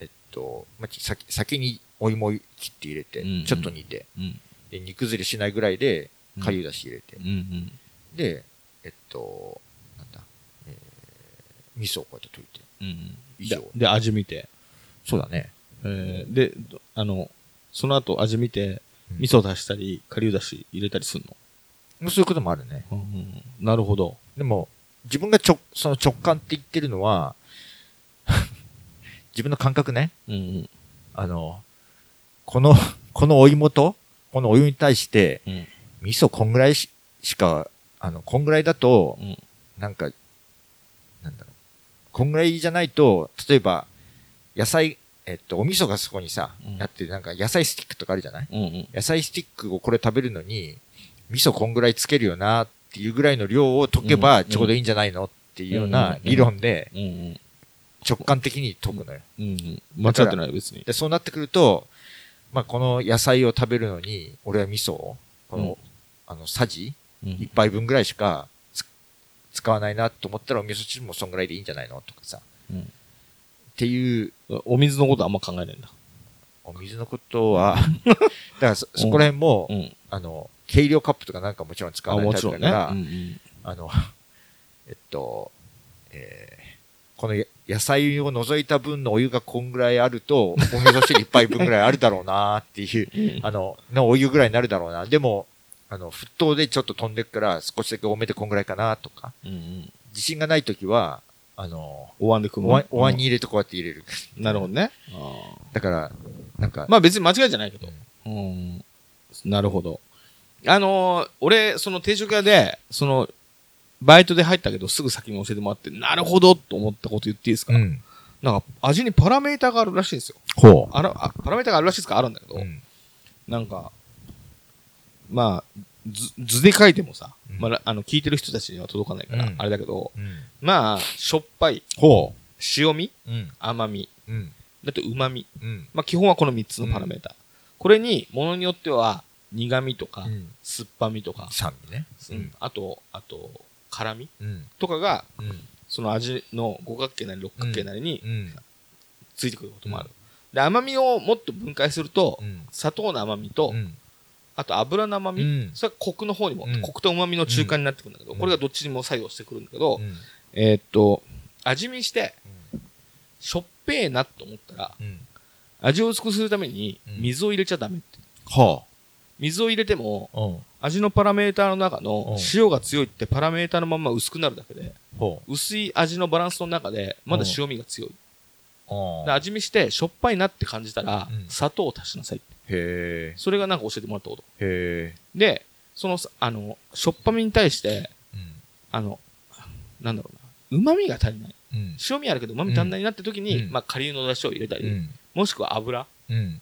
えっと、まあ、先、先にお芋を切って入れて、うんうんちょっと煮て、うん。で、煮崩れしないぐらいで、うん顆粒出し入れて、うんうん。で、えっと、味噌をこうやって溶いて。うん。以上で、で味見て。そうだね。えー、で、どあの、その後味見て、うん味噌出したり、顆粒出し入れたりするの？そういうこともあるね。うんうん、なるほど。でも、自分がちょ、その直感って言ってるのは、自分の感覚ね。うんうん。あの、この、このお芋と、このお湯に対して、うん。味噌こんぐらいししか、あの、こんぐらいだとう、ん。なんか。こんぐらいじゃないと、例えば、野菜、えっと、お味噌がそこにさ、うんやって、なんか野菜スティックとかあるじゃない？うんうん。野菜スティックをこれ食べるのに、味噌こんぐらいつけるよなっていうぐらいの量を溶けばうんちょうどいいんじゃないの？っていうよううんな理論で。直感的に解くのよ。うんうん。間違ってない、別に。で、そうなってくると、まあ、この野菜を食べるのに、俺は味噌を、この、うんあの、さじうん一杯分ぐらいしかつ使わないなと思ったらお味噌汁もそんぐらいでいいんじゃないのとかさ。うんっていう、お水のことあんま考えないんだ。お水のことは、だからそ、そこら辺も、うん。あの、計量カップとかなんかもちろん使あ、わない。タイプだから、うんうんあの、えっと、えーこのや野菜を除いた分のお湯がこんぐらいあると、お味噌汁一杯分ぐらいあるだろうなっていう、あの、のお湯ぐらいになるだろうな。でも、あの、沸騰でちょっと飛んでくから少しだけ多めでこんぐらいかなとか、うんうん。自信がないときは、あの、お椀で組む。お椀に入れてこうやって入れる。うんなるほどね。あだから、なんか、ーまあ別に間違いじゃないけど。うん。なるほど。あのー俺、その定食屋で、その、バイトで入ったけど、すぐ先に教えてもらって、なるほどと思ったこと言っていいですか、うん。なんか、味にパラメーターがあるらしいんですよ。ほあらあパラメーターがあるらしいですか？あるんだけど、うん。なんか、まあ、図図で書いてもさ、うんまあ、あの、聞いてる人たちには届かないから、うんあれだけど、うん。まあ、しょっぱい、ほ塩味、う。うん。甘み、うん。だと旨味。うん。まあ、基本はこの3つのパラメーター。これに、ものによっては、苦味とか、うん。酸っぱみとか、酸味ね。うん。あと、あと、辛みうん。とかが、うん。その味の五角形なり六角形なりにうん。ついてくることもある。で、甘みをもっと分解すると、うん。砂糖の甘みと、うん。あと油の甘み、うんそれはコクの方にも、うんコクと旨味の中間になってくるんだけど、うんこれがどっちにも作用してくるんだけど、うん。えーっと、味見して、しょっぺーなと思ったら、うん。味を薄くするためにうん水を入れちゃダメって。は水を入れても。味のパラメーターの中のうん塩が強いってパラメーターのまんま薄くなるだけで、ほ薄い味のバランスの中で、まだ塩味が強い。味見して、しょっぱいなって感じたらうん、砂糖を足しなさいって。へえ。それがなんか教えてもらったこと。へえ。で、そのさ、あの、しょっぱみに対して、うん。あの、なんだろうな、旨味が足りない。うん。塩味あるけど旨味足りないなって時に、うんまあ、顆粒の出汁を入れたり、うん。もしくは油、うん。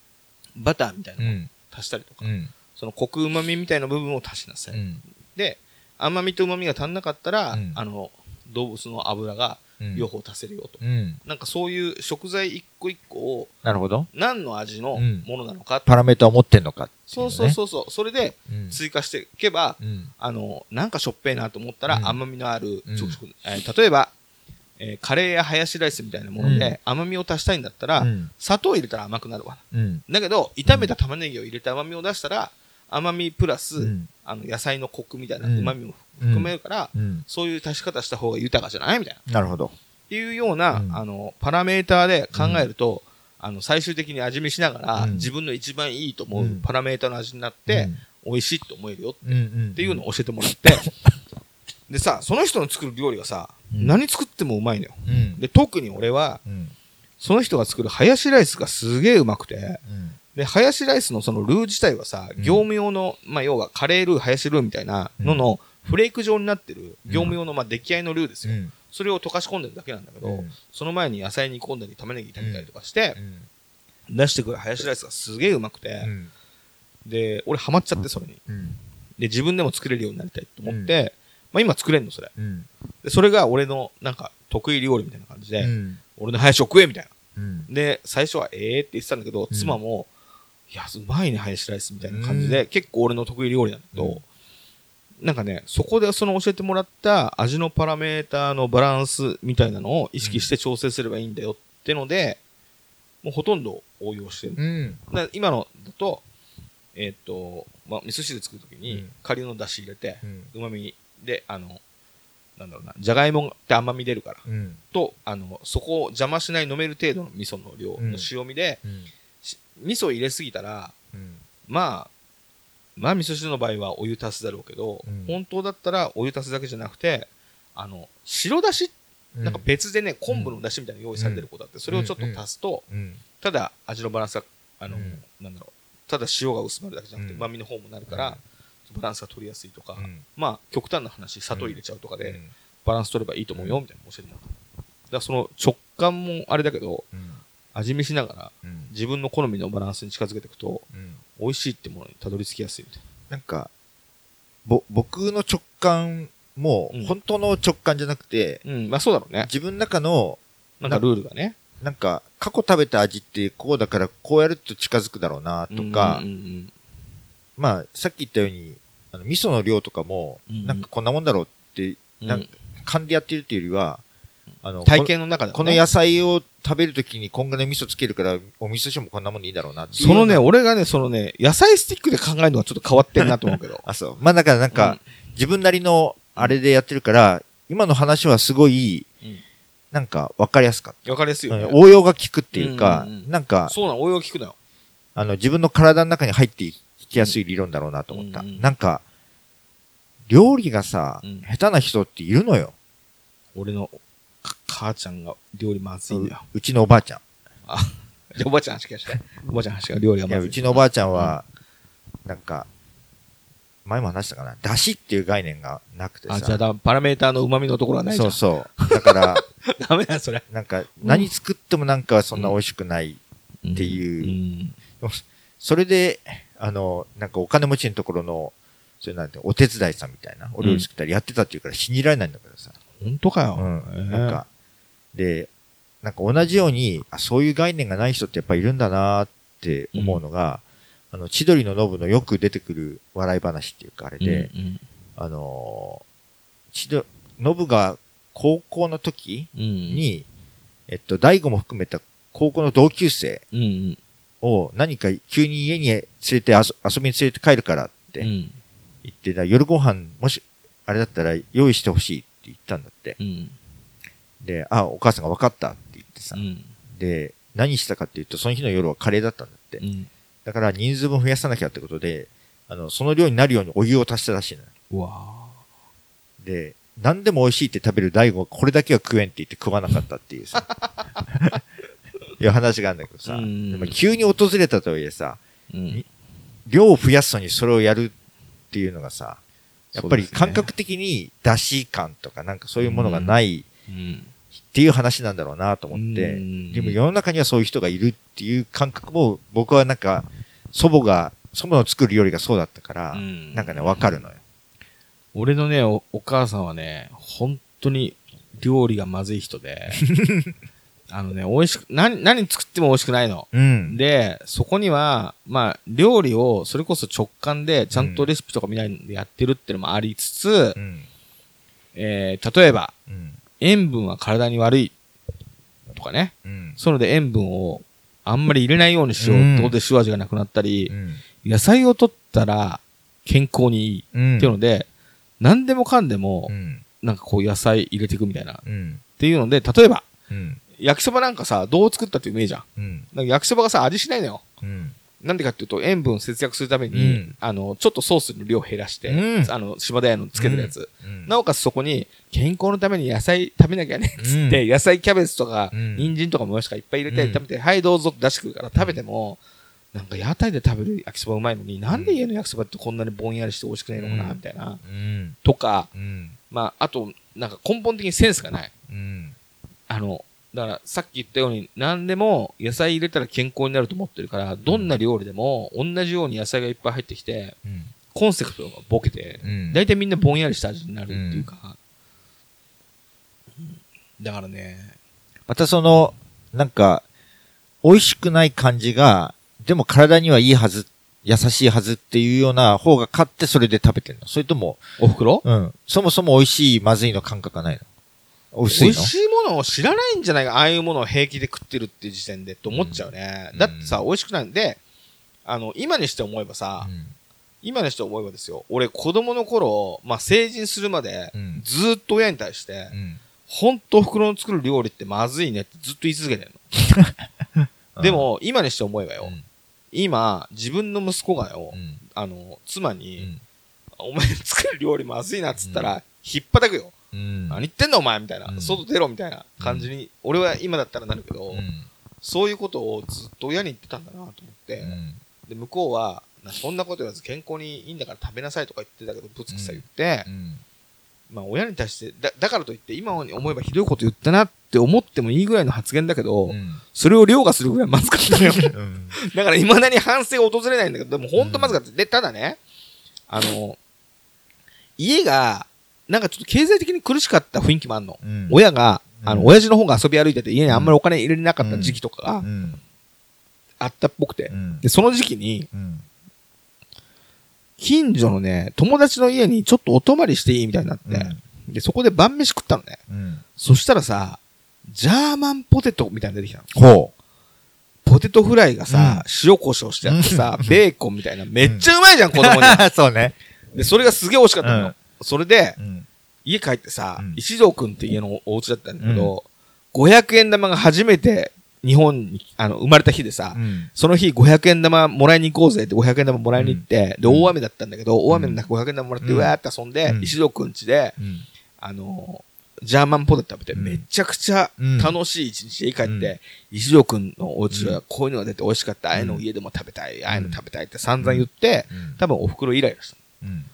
バターみたいなのをうん。足したりとか、うん。そのコク旨味みたいな部分を足しなさい。うん。で、甘みと旨味が足んなかったら、うんあの、動物の油がうん。両方足せるよと。うん。なんかそういう食材一個一個をなるほど。何の味のうんものなのか、パラメーターを持ってんのかっていそうねそうそうそう。それでうん。追加していけば、うん。あの、なんかしょっぺーなと思ったら、うん甘みのあるうんえー例えば、えーカレーやハヤシライスみたいなもので、甘みを足したいんだったら、うん。砂糖を入れたら甘くなるわ。うん。だけど、炒めた玉ねぎを入れて甘みを出したら、甘みプラス、うんあの野菜のコクみたいなうん旨味も含めるから、うん。そういう足し方した方が豊かじゃない？みたいな。っなるほど。ていうような、うんあの、パラメーターで考えると、あの、最終的に味見しながら、うん自分の一番いいと思ううんパラメーターの味になって、美味しいって思えるよ。っていうのを教えてもらって、でさ、その人の作る料理がさ、うん何作ってもうまいのよ。うん。で、特に俺は、うん。その人が作るハヤシライスがすげえうまくて、うん。で、ハヤシライスのそのルー自体はさ、うん業務用の、まあ、要はカレールー、ハヤシルーみたいなのの、フレーク状になってる業務用の、まあ、出来合いのルーですよ。うん。それを溶かし込んでるだけなんだけど、うんその前に野菜煮込んだり、玉ねぎ炒めたりとかしてう、ん。出してくるハヤシライスがすげえうまくて、うん。で、俺ハマっちゃって、それに。うん。で、自分でも作れるようになりたいと思って、まあ今作れんの、それ。うん。で、それが俺の、なんか、得意料理みたいな感じで、うん。俺のハヤシを食えみたいな。うん。で、最初はええって言ってたんだけど、うん妻も、いや、うまいね、ハヤシライスみたいな感じで、結構俺の得意料理なんだけど、うんなんかね、そこでその教えてもらった味のパラメーターのバランスみたいなのを意識して調整すればいいんだよってので、もうほとんど応用してる。うん。今のだと、えーっと、まあ、味噌汁作るときにうん、顆粒の出汁入れてう、ん。旨味で、あの、なんだろうな、じゃがいもって甘み出るから、うん。と、あの、そこを邪魔しない飲める程度の味噌の量の塩味で、うん。し味噌入れすぎたら、うん。まあ、まあ味噌汁の場合はお湯足すだろうけど、うん本当だったらお湯足すだけじゃなくて、あの、白だし、なんか別でね、昆布のだしみたいなの用意されてることあって、それをちょっと足すと、うん。ただ味のバランスが、あの、うんなんだろう、ただ塩が薄まるだけじゃなくて、うん旨味の方もなるから、バランスが取りやすいとか、うんまあ、極端な話、砂糖入れちゃうとかで、うんバランス取ればいいと思うよ、みたいなの教えてもらった。だからその食感もあれだけど、うん。味見しながら、うん。自分の好みのバランスに近づけていくと、うん。美味しいってものにたどり着きやすいみたいなんか、ぼ、僕の直感もうん、本当の直感じゃなくて、な。うん、まあそうだろうね。自分の中の、なんかルールがね。なんか、過去食べた味ってこうだからこうやると近づくだろうなとかうん、うんまあ、さっき言ったように、あの、味噌の量とかも、うんなんかこんなもんだろうって、うんなんか勘でやってるっていうよりは、あの、体験の中で、ね、この野菜を食べるときにこんがね味噌つけるから、お味噌汁もこんなもんでいいだろうな。そのね、俺がね、そのね、野菜スティックで考えるのはちょっと変わってんなと思うけど。あ、そう。まあだからなんか、自分なりのあれでやってるから、今の話はすごい、うんなんか分かりやすかっわかりやすいた。よね。応用が効くっていうか、うんうんうんなんか、そうなの、応用聞くなよ。あの、自分の体の中に入っていきやすい理論だろうなと思った。うんうんなんか、料理がさ、うん下手な人っているのよ。俺のか母ちゃんが料理まずいんだよ。うちのおばあちゃん。じゃあおばあちゃん話聞かして。おばあちゃん話が料理がいや、まずい。うちのおばあちゃんは、なんか、前も話したかな。だしっていう概念がなくてさ。あ、じゃあだ、パラメーターの旨味のところはないじゃん。そうそう。だから、ダメだよ、それ。なんか、何作ってもなんかそんな美味しくない。っていううん。それで、あの、なんかお金持ちのところの、それなんて、お手伝いさんみたいな、お料理作ったりやってたっていうから信じられないんだけどさ。本当かよ。うん。えーなんか、で、なんか同じように、あ、そういう概念がない人ってやっぱいるんだなって思うのが、あの、千鳥のノブのよく出てくる笑い話っていうかあれで、うんあのー、千鳥、ノブが高校の時うん、うん、に、えっと、大悟も含めた高校の同級生うんうん、を何か急に家に連れて遊遊びに連れて帰るからってうん、言って、だ夜ご飯、もし、あれだったら用意してほしいって言ったんだって。うん、で、あ、お母さんが分かったって言ってさう。ん、で、何したかっていうと、その日の夜はカレーだったんだって。うん。だから人数分増やさなきゃってことで、あの、その量になるようにお湯を足したらしいのよ。で、何でも美味しいって食べる大悟がこれだけは食えんって言って食わなかったっていうさ。いう話があるんだけどさ。うんでも急に訪れたとはいえさ、ーうん。量を増やすのにそれをやるっていうのがさ、やっぱり感覚的に出汁感とかなんかそういうものがないうん。っていう話なんだろうなと思って、うんでも世の中にはそういう人がいるっていう感覚も僕はなんか祖母が、祖母の作る料理がそうだったから、うんなんかね、わかるのよ。俺のねお、お母さんはね、本当に料理がまずい人で、あのね、美味しく、何、何作っても美味しくないの。うん。で、そこには、まあ、料理を、それこそ直感で、ちゃんとレシピとか見ないでやってるっていうのもありつつ、うん。えー、例えば、うん。塩分は体に悪いとかね。うん。そういうので塩分をあんまり入れないようにしよううんってことで塩味がなくなったりう、ん。野菜を取ったら健康にいいうん。っていうので、何でもかんでもう、ん。なんかこう野菜入れていくみたいな。っうん。ていうので、例えば、うん。焼きそばなんかさ、どう作ったってうめえじゃん。うん。なんか焼きそばがさ、味しないのよ。うん。なんでかっていうと、塩分を節約するために、うんあの、ちょっとソースの量を減らして、うんあの、島田屋のつけてるやつ。うん。なおかつそこに、健康のために野菜食べなきゃね、つって、野菜キャベツとか、うん人参とかもやしとかいっぱい入れて、うん食べて、はい、どうぞって出してくるから食べても、なんか屋台で食べる焼きそばうまいのに、なんで家の焼きそばってこんなにぼんやりして美味しくないのかな、うんみたいな。うん。とか、うん。まあ、あと、なんか根本的にセンスがない。うん。あの、だからさっき言ったように何でも野菜入れたら健康になると思ってるから、どんな料理でも同じように野菜がいっぱい入ってきて、うん。コンセプトがボケて、うん。大体みんなぼんやりした味になるっていうか、うん。だからね、またその、なんか、美味しくない感じが、でも体にはいいはず、優しいはずっていうような方が勝ってそれで食べてるの。それとも、お袋？うん。そもそも美味しい、まずいの感覚がないの薄いの？美味しいものを知らないんじゃないか、ああいうものを平気で食ってるっていう時点でって思っちゃうね。うん。だってさ、美味しくない。んで、あの、今にして思えばさ、うん。今にして思えばですよ、俺子供の頃、まあ成人するまでうん、ずーっと親に対して、うん。ほんとお袋の作る料理ってまずいねってずっと言い続けてんの。で、も、今にして思えばよ、うん。今、自分の息子がよ、うん。あの、妻うに、ん。お前作る料理まずいなっつったら、引っ叩くよ。うん。何言ってんだお前みたいな、うん。外出ろみたいな感じに、俺は今だったらなるけど、うん。そういうことをずっと親に言ってたんだなと思って、うん。で、向こうは、なそんなこと言わず健康にいいんだから食べなさいとか言ってたけど、ぶつくさ言って、うん。まあ親に対して、だだからといって今に思えばひどいこと言ったなって思ってもいいぐらいの発言だけど、うん。それを凌駕するぐらいまずかったよ。うん。だから未だに反省が訪れないんだけど、でも本当まずかった。で、ただね、あの、家が、なんかちょっと経済的に苦しかった雰囲気もあんの。うん親が、あの、うん親父の方が遊び歩いてて家にあんまりお金入れれなかった時期とかがうんあったっぽくてう。んで、その時期に、うん近所のね、友達の家にちょっとお泊まりしていいみたいになって、で、そこで晩飯食ったのね。うん。そしたらさ、ジャーマンポテトみたいなの出てきたの。ほポテトフライがさ、塩コショウしてあってさ、ベーコンみたいな、めっちゃうまいじゃん、子供に。う。そうね。で、それがすげえ美味しかったのそれでう、ん。家帰ってさ、うん。石堂くんって家のお家だったんだけど、500円玉が初めて日本に、あの、生まれた日でさ、うん。その日500円玉もらいに行こうぜって500円玉もらいに行って、で、うん。大雨だったんだけど、大雨の中500円玉もらって、うん。うわーって遊んで、うん。石堂くん家で、うん。あのージャーマンポテト食べて、うん。めちゃくちゃうん。楽しい一日で家帰って、うん。石堂くんのお家うはこういうのが出て美味しかった、ああいうのうん。家でも食べたい、ああいうの食べたいって散々言って、うん。多分お袋イライラした。うん。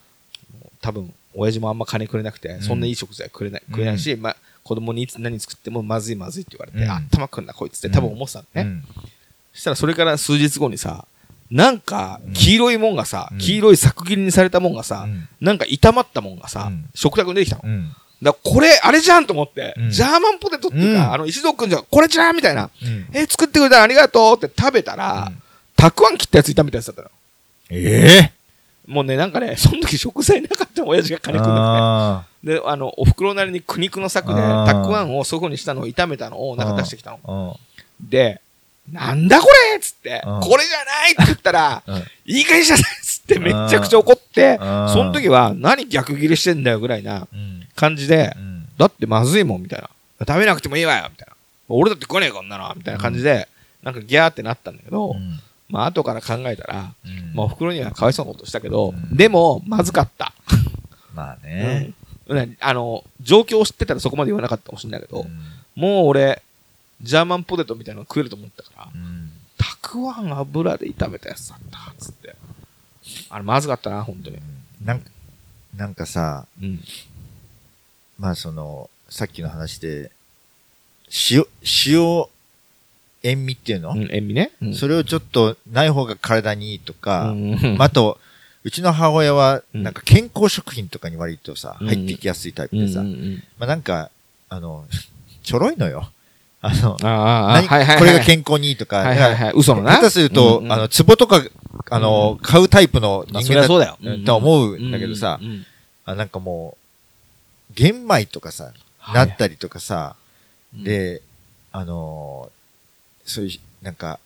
多分、親父もあんま金くれなくて、んそんないい食材くれない、食えないし、まあ、子供にいつ何作ってもまずいまずいって言われて、うんあ頭くんなこいつって多分思ってたのね。うん。そしたらそれから数日後にさ、なんかうん、黄色いもんがさ、うん黄色い作切りにされたもんがさ、うんなんか炒まったもんがさ、うん食卓に出てきたの。うん。だこれ、あれじゃんと思って、うんジャーマンポテトっていうか、うんあの、石戸くんじゃ、これじゃんみたいな。うん。え、作ってくれたらありがとうって食べたら、うんたくあん切ったやつ炒めたやつだったの。ええもうね、なんかね、その時食材なかったの親父が金くんだあで、あの、お袋なりに苦肉の策で、たくあんをそういう風にしたのを炒めたのをなんか出してきたの。ーで、なんだこれっつって、うんこれじゃないって言ったら。いい加減にしなさいっつってめちゃくちゃ怒って、その時は何逆切れしてんだよぐらいなうん。感じでう、ん。だってまずいもんみたいな。食べなくてもいいわよみたいな。俺だって食わねえかんななみたいな感じで、なんかギャーってなったんだけど、うんまあ後から考えたら、うんまあお袋にはかわいそうなことしたけど、うんでも、まずかった。まあね。うんねあの、状況を知ってたらそこまで言わなかったかもしれないけど、うんもう俺、ジャーマンポテトみたいなの食えると思ったから、うんたくあん油で炒めたやつだった、つって。あれ、まずかったな、本当に。なんか、なんかさ、うん。まあその、さっきの話で、塩、塩、塩味っていうの、うん、塩味ね。うん。それをちょっとない方が体にいいとか、うん。まああと、うちの母親は、うん。なんか健康食品とかに割とさ、うん。入ってきやすいタイプでさ、まあなんか、あの、ちょろいのよ。あの、ああ、はいはいはい。これが健康にいいとか、はいはいはい。嘘のな。下手すると、うんうん。あの、壺とか、あの、買うタイプのまあ人間だそうだよ。うんと思うんだけどさうんうんうん。あなんかもう、玄米とかさ、なったりとかさ、はいで、あのーそういう、なんか、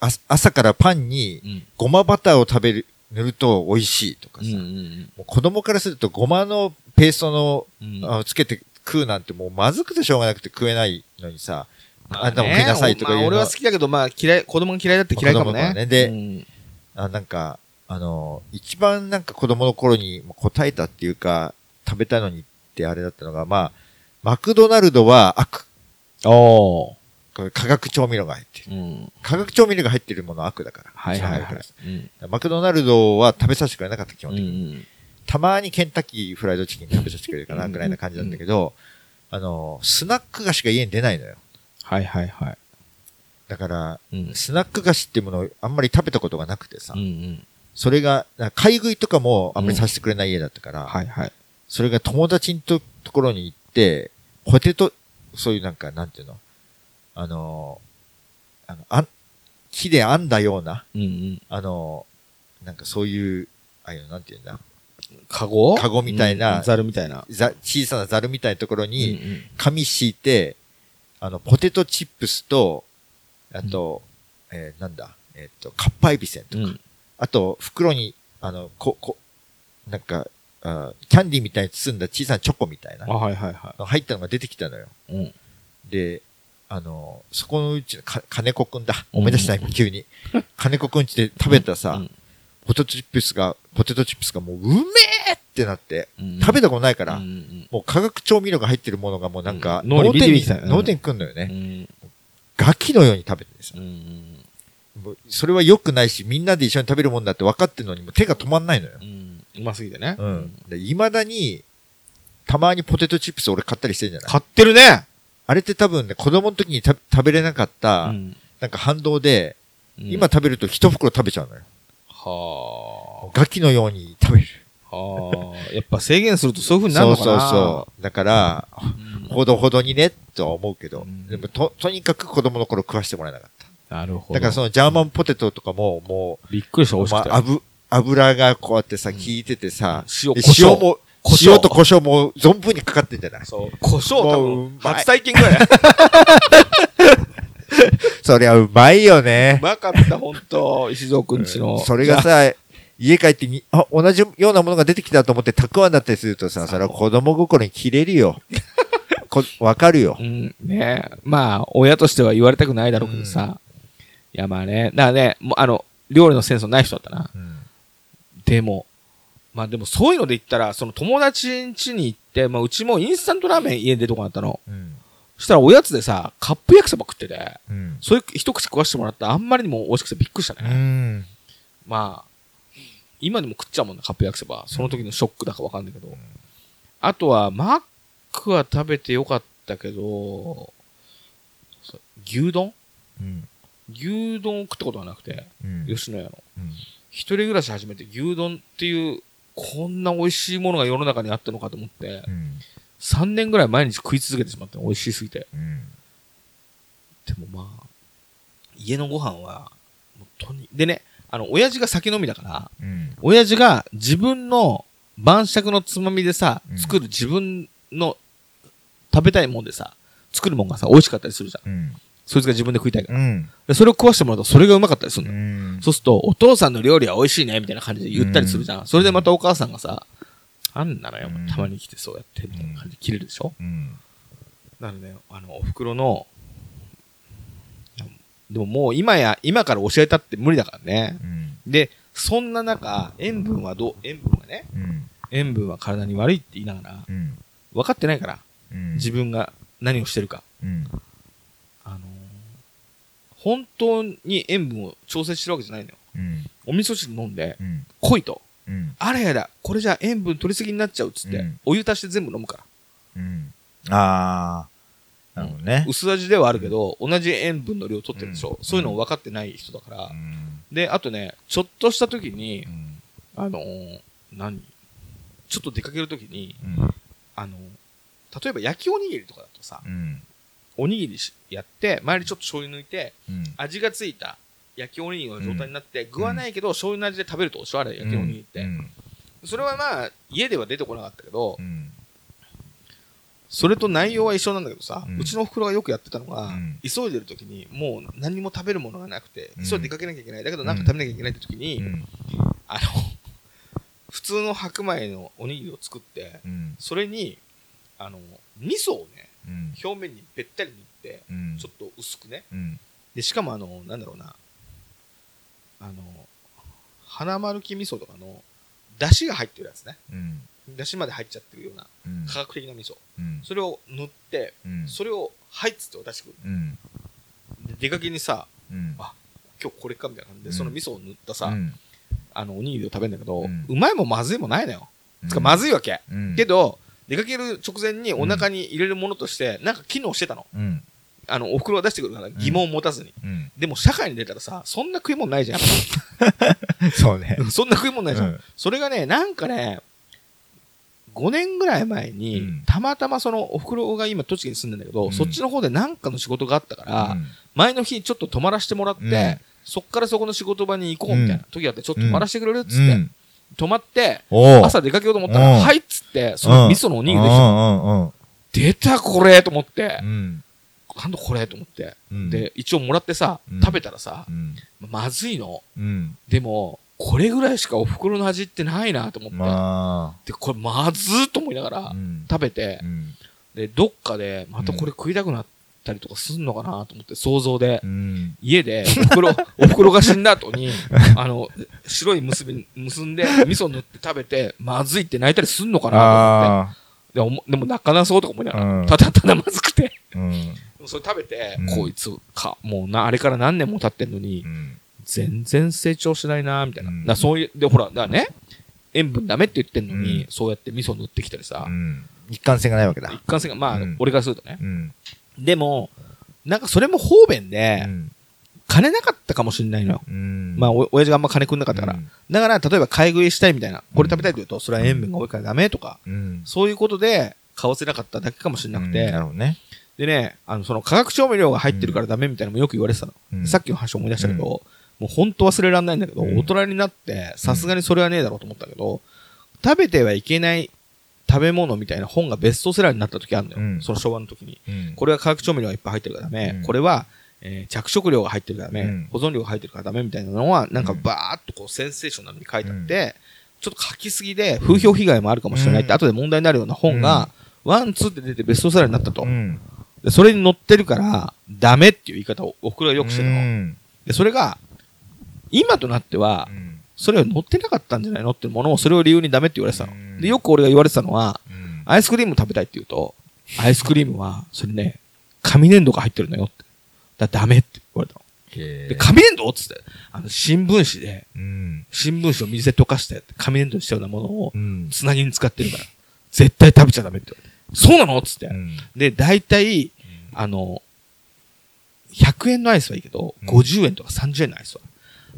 あ朝からパンにうん。ごまバターを食べる、塗ると美味しいとかさ、うんうんもう子供からするとごまのペーストの、うん。あつけて食うなんてもうまずくてしょうがなくて食えないのにさ、まあんたも食いなさいとか言うのまあ俺は好きだけど、まあ嫌い、子供が嫌いだって嫌いかもね。ね。でうん。あなんか、あのー一番なんか子供の頃に答えたっていうか、食べたいのにってあれだったのが、まあ、マクドナルドは悪。お化学調味料が入ってる。うん。化学調味料が入ってるものは悪だから。はいはいはいうん。マクドナルドは食べさせてくれなかった、基う本的に。ん。たまにケンタッキーフライドチキン食べさせてくれるかな、うんぐらいな感じなんだけど、あの、スナック菓子が家に出ないのよ。はいはいはい。だから、うん。スナック菓子っていうものをあんまり食べたことがなくてさ、うんうん。それが、買い食いとかもあんまりさせてくれない家だったから、はいはい。それが友達のとところに行って、ポテト、そういうなんか、なんていうの？あの、あの、あん、木で編んだような、うんうん。あの、なんかそういう、ああいうの、なんていうんだ、カゴ？カゴみたいなうんザルみたいな。ざ小さなザルみたいなところうんうに、ん紙敷いて、あの、ポテトチップスと、あと、えーなんだ、えっ、と、カッパエビセンとか、うん。あと、袋に、あの、こ、こ、なんか、あキャンディーみたいに包んだ小さなチョコみたいなあ、、はいはいは入ったのが出てきたのよ。い。うん。で、あの、そこのうちのか、金子くんだ。思い出した今、急に。金子くんちで食べたさ、うんポテトチップスが、ポテトチップスがもう、うめえってなって、うん食べたことないから、もう化学調味料が入ってるものがもうなんか、うん脳にビリビリきたよね脳天にくんのよね。うんガキのように食べてるんですようんうんもうそれは良くないし、みんなで一緒に食べるもんだって分かってるのに、もう手が止まんないのよう。ん。うますぎてね。うん。で、未だに、たまにポテトチップス俺買ったりしてるんじゃない？買ってるねあれって多分ね、子供の時にた食べれなかった、うんなんか反動で、うん今食べると一袋食べちゃうのよ。はガキのように食べる。あ。はあ。やっぱ制限するとそういう風になるそうのかなそうそう。だから、うんほどほどにね、とは思うけど、うんでもと、とにかく子供の頃食わしてもらえなかった。なるほど。だからそのジャーマンポテトとかも、もびっくりした、美う、味しくて。まあ、油、油がこうやってさ、うん効いててさ、塩、塩も、塩と胡椒も存分にかかってんじゃない？そう。胡椒多分、初体験ぐらい。そりゃうまいようね。まかった、ほんと。石蔵くんちの。それがさ、家帰ってに、あ、同じようなものが出てきたと思ってたくあんだったりするとさ、それは子供心に切れるよ。こわかるよう。ん、ねえまあ、親としては言われたくないだろうけどさ。いや、まあね。だからね、もうあの、料理のセンスのない人だったな。うんでも、まあでもそういうので言ったら、その友達ん家に行って、まあうちもインスタントラーメン家でとこあったの。うん。そしたらおやつでさ、カップ焼きそば食ってて、うん。そういう一口食わしてもらったらあんまりにも美味しくてびっくりしたうね。ん。まあ、今でも食っちゃうもんな、カップ焼きそば。その時のショックだかわかんないけど。あとは、マックは食べてよかったけど、牛丼？うん。牛丼を食ったことはなくて、うん。吉野家の。うん一人暮らし始めて牛丼っていう、こんな美味しいものが世の中にあったのかと思って、うん。3年ぐらい毎日食い続けてしまったの美味しすぎて。うん。でもまあ、家のご飯は、とに、でね、あの、親父が酒飲みだから、うん。親父が自分の晩酌のつまみでさう、ん作る自分の食べたいもんでさ、作るもんがさ、美味しかったりするじゃん。うん。そいつが自分で食いたいから。うん。でそれを食わしてもらうと、それがうまかったりするうの。ん。そうすると、お父さんの料理は美味しいね、みたいな感じで言ったりするじゃん。それでまたお母さんがさ、あんなのよ、うんたまに来てそうやって、みたいな感じで切れるでしょうん。なので、あの、お袋の、でももう今や、今から教えたって無理だからね。うん。で、そんな中、塩分はどう、塩分がね、うん。塩分は体に悪いって言いながら、うん。分かってないから、うん。自分が何をしてるか。本当に塩分を調整してるわけじゃないのよ。うん。お味噌汁飲んで、うん。濃いと。うん。あれやだ、これじゃ塩分取りすぎになっちゃうっつって、うんお湯足して全部飲むから。うん。ああ。なるほどね。薄味ではあるけど、同じ塩分の量取ってるでしょ。うんそういうの分かってない人だから。うん。で、あとね、ちょっとした時にう、ん。あのー何？ちょっと出かける時に、うん。あのー例えば焼きおにぎりとかだとさ、うん。おにぎりしやって、周りちょっと醤油抜いて、うん。味がついた焼きおにぎりの状態になって、具はないけど、醤油の味で食べるとおしゃれ焼きおにぎりって。うん。それはまあ、家では出てこなかったけど、うん。それと内容は一緒なんだけどさ、ううんちのお袋がよくやってたのが、うん急いでる時にもう何も食べるものがなくて、うん急いで出かけなきゃいけない。だけどなんか食べなきゃいけないって時に、うん。あの、普通の白米のおにぎりを作って、うん。それに、あの、味噌をね、うん。表面にべったり塗って、うん。ちょっと薄くね。うん。で、しかもあの、なんだろうな、あの、花丸木味噌とかの、出汁が入ってるやつね。うん。出汁まで入っちゃってるような、うん。科学的な味噌。うん。それを塗って、うん。それを、はいっつって渡してくる。うん。で出かけにさ、うん。あ今日これかみたいな感じで、うんその味噌を塗ったさ、うん。あの、おにぎりを食べるんだけど、ううんまいもまずいもないのよ。つか、まずいわけ。うん。けど、出かける直前にお腹に入れるものとして、なんか機能してたの。うん。あの、お袋が出してくるから疑問を持たずに。うん。でも、社会に出たらさ、そんな食い物ないじゃん。そうね。そんな食い物ないじゃん。うんそれがね、なんかね、5年ぐらい前に、うんたまたまそのお袋が今栃木に住んでんだけど、うんそっちの方でなんかの仕事があったから、うん前の日ちょっと泊まらせてもらって、うんそっからそこの仕事場に行こうみたいな時があって、ちょっと泊まらせてくれるっつって、うん。泊まって、朝出かけようと思ったら、うんはいっつって、その味噌のおにぎりできたの。うんうん出たこれと思ってう、ん。なんだこれと思って。うん、で、一応もらってさうん、食べたらさう、ん。まずいの。うん。でも、これぐらいしかお袋の味ってないなと思って。まで、これまずーっと思いながら。食べてう、ん。で、どっかでまたこれ食いたくなったりとかすんのかなと思って想像でう、ん。家でお袋、お袋 が死んだ後に、あの、白い結び、結んで、味噌塗って食べて、まずいって泣いたりすんのかなと思あって。でも、でも泣かなそうとか思いながうんら、ただただまずくて。それ食べて、うんこいつか、もうな、あれから何年も経ってんのにう、ん。全然成長しないな、みたいな。そういう、で、ほら、だからね、塩分ダメって言ってんのに、うんそうやって味噌塗ってきたりさう、ん。一貫性がないわけだ一。貫性が、まあ、うん俺からするとね。うん。でも、なんかそれも方便で、うん。金なかったかもしれないのよ。うん。まあ、お親父があんま金くんなかったから。うんだから、例えば買い食いしたいみたいな、これ食べたいと言うと、それは塩分が多いからダメとか、うん。そういうことで買わせなかっただけかもしれなくうんて、なるほどね。でね、あの、その化学調味料が入ってるからダメみたいなのもよく言われてたの。うんさっきの話思い出したけど、もう本当忘れられないんだけど、うん大人になって、さすがにそれはねえだろうと思ったけど、食べてはいけない食べ物みたいな本がベストセラーになった時あるのよ。うんその昭和の時に。うんこれは化学調味料がいっぱい入ってるからダメ。うんこれは、えー着色料が入ってるからダメ、うん保存料が入ってるからダメみたいなのは、なんかうんバーっとこうセンセーショナルに書いてあって、ちょっと書きすぎで風評被害もあるかもしれないって、うん後で問題になるような本が、 one、two って出てベストセラーになったと。うん。でそれに載ってるから、ダメっていう言い方をお袋がよくしてるの。うんで、それが、今となってはう、んそれは載ってなかったんじゃないのっていうものを、それを理由にダメって言われてたの。うんで、よく俺が言われてたのは、うんアイスクリーム食べたいって言うと、アイスクリームは、それね、紙粘土が入ってるのよって。だダメって言われたの。で、紙粘土っつって、あの、新聞紙で、うん。新聞紙を水で溶かして、紙粘土にしたようなものをう、ん。つなぎに使ってるから、絶対食べちゃダメって言われて。そうなのっつってう。んで、大体、あの、100円のアイスはいいけど、うん50円とか30円のアイスは、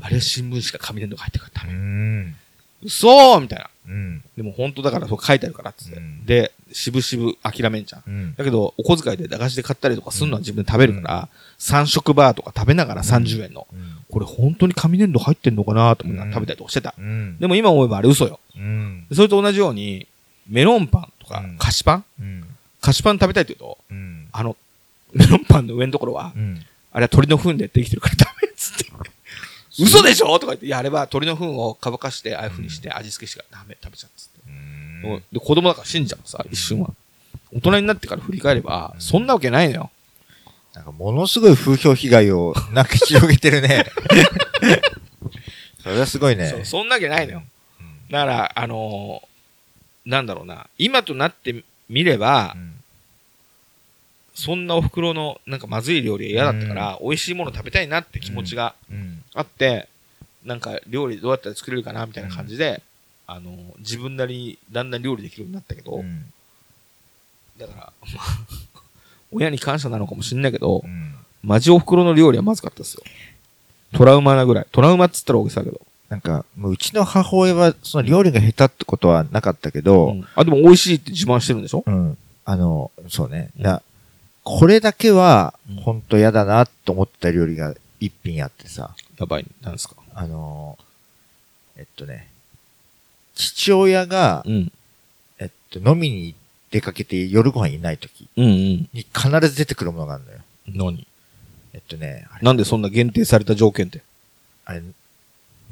あれは新聞紙か紙粘土が入ってるからダうメ。ん。嘘みたいな。うん。でも本当だからそう書いてあるからっつって。うんで、しぶしぶ諦めんじゃん。うん。だけど、お小遣いで駄菓子で買ったりとかするのは自分で食べるから、3食バーとか食べながら30円の。うんこれ本当に紙粘土入ってんのかなと思いながら食べたりとかしてた。うん。でも今思えばあれ嘘よ。うん。でそれと同じように、メロンパンとかうん菓子パン？うん。菓子パン食べたいって言うと、うん。あの、メロンパンの上のところはう、ん。あれは鳥の糞でできてるからダメっつって。嘘でしょ？とか言って、いや、あれは鳥の糞を乾かして、ああいう風にして味付けしてからダメ、食べちゃうっつって。うんで、子供だから信じちゃうのさ、一瞬は。大人になってから振り返れば、そんなわけないのよ。なんかものすごい風評被害をなんか広げてるね。それはすごいね。そうそんなわけないのよ。だから、あのーなんだろうな、今となってみればう、んそんなお袋のなんかまずい料理が嫌だったから、美味しいもの食べたいなって気持ちがうん。あって、なんか料理どうやったら作れるかなみたいな感じで、あのー自分なりにだんだん料理できるようになったけど、うんだから、ま あ親に感謝なのかもしんないけどう、んマジお袋の料理はまずかったですよ。トラウマなぐらい。トラウマっつったら大げさだけど。なんか、もううちの母親は、その料理が下手ってことはなかったけど、うんあ、でも美味しいって自慢してるんでしょ？うん。あの、そうね。うんだこれだけはうん、ほんと嫌だなと思った料理が一品あってさ、やばい。なんですか？あの、えっとね、父親が、うん。えっと、飲みに出かけて夜ご飯いない時うんうん。に必ず出てくるものがあるのよ。何？えっとね、なんでそんな限定された条件って？あれ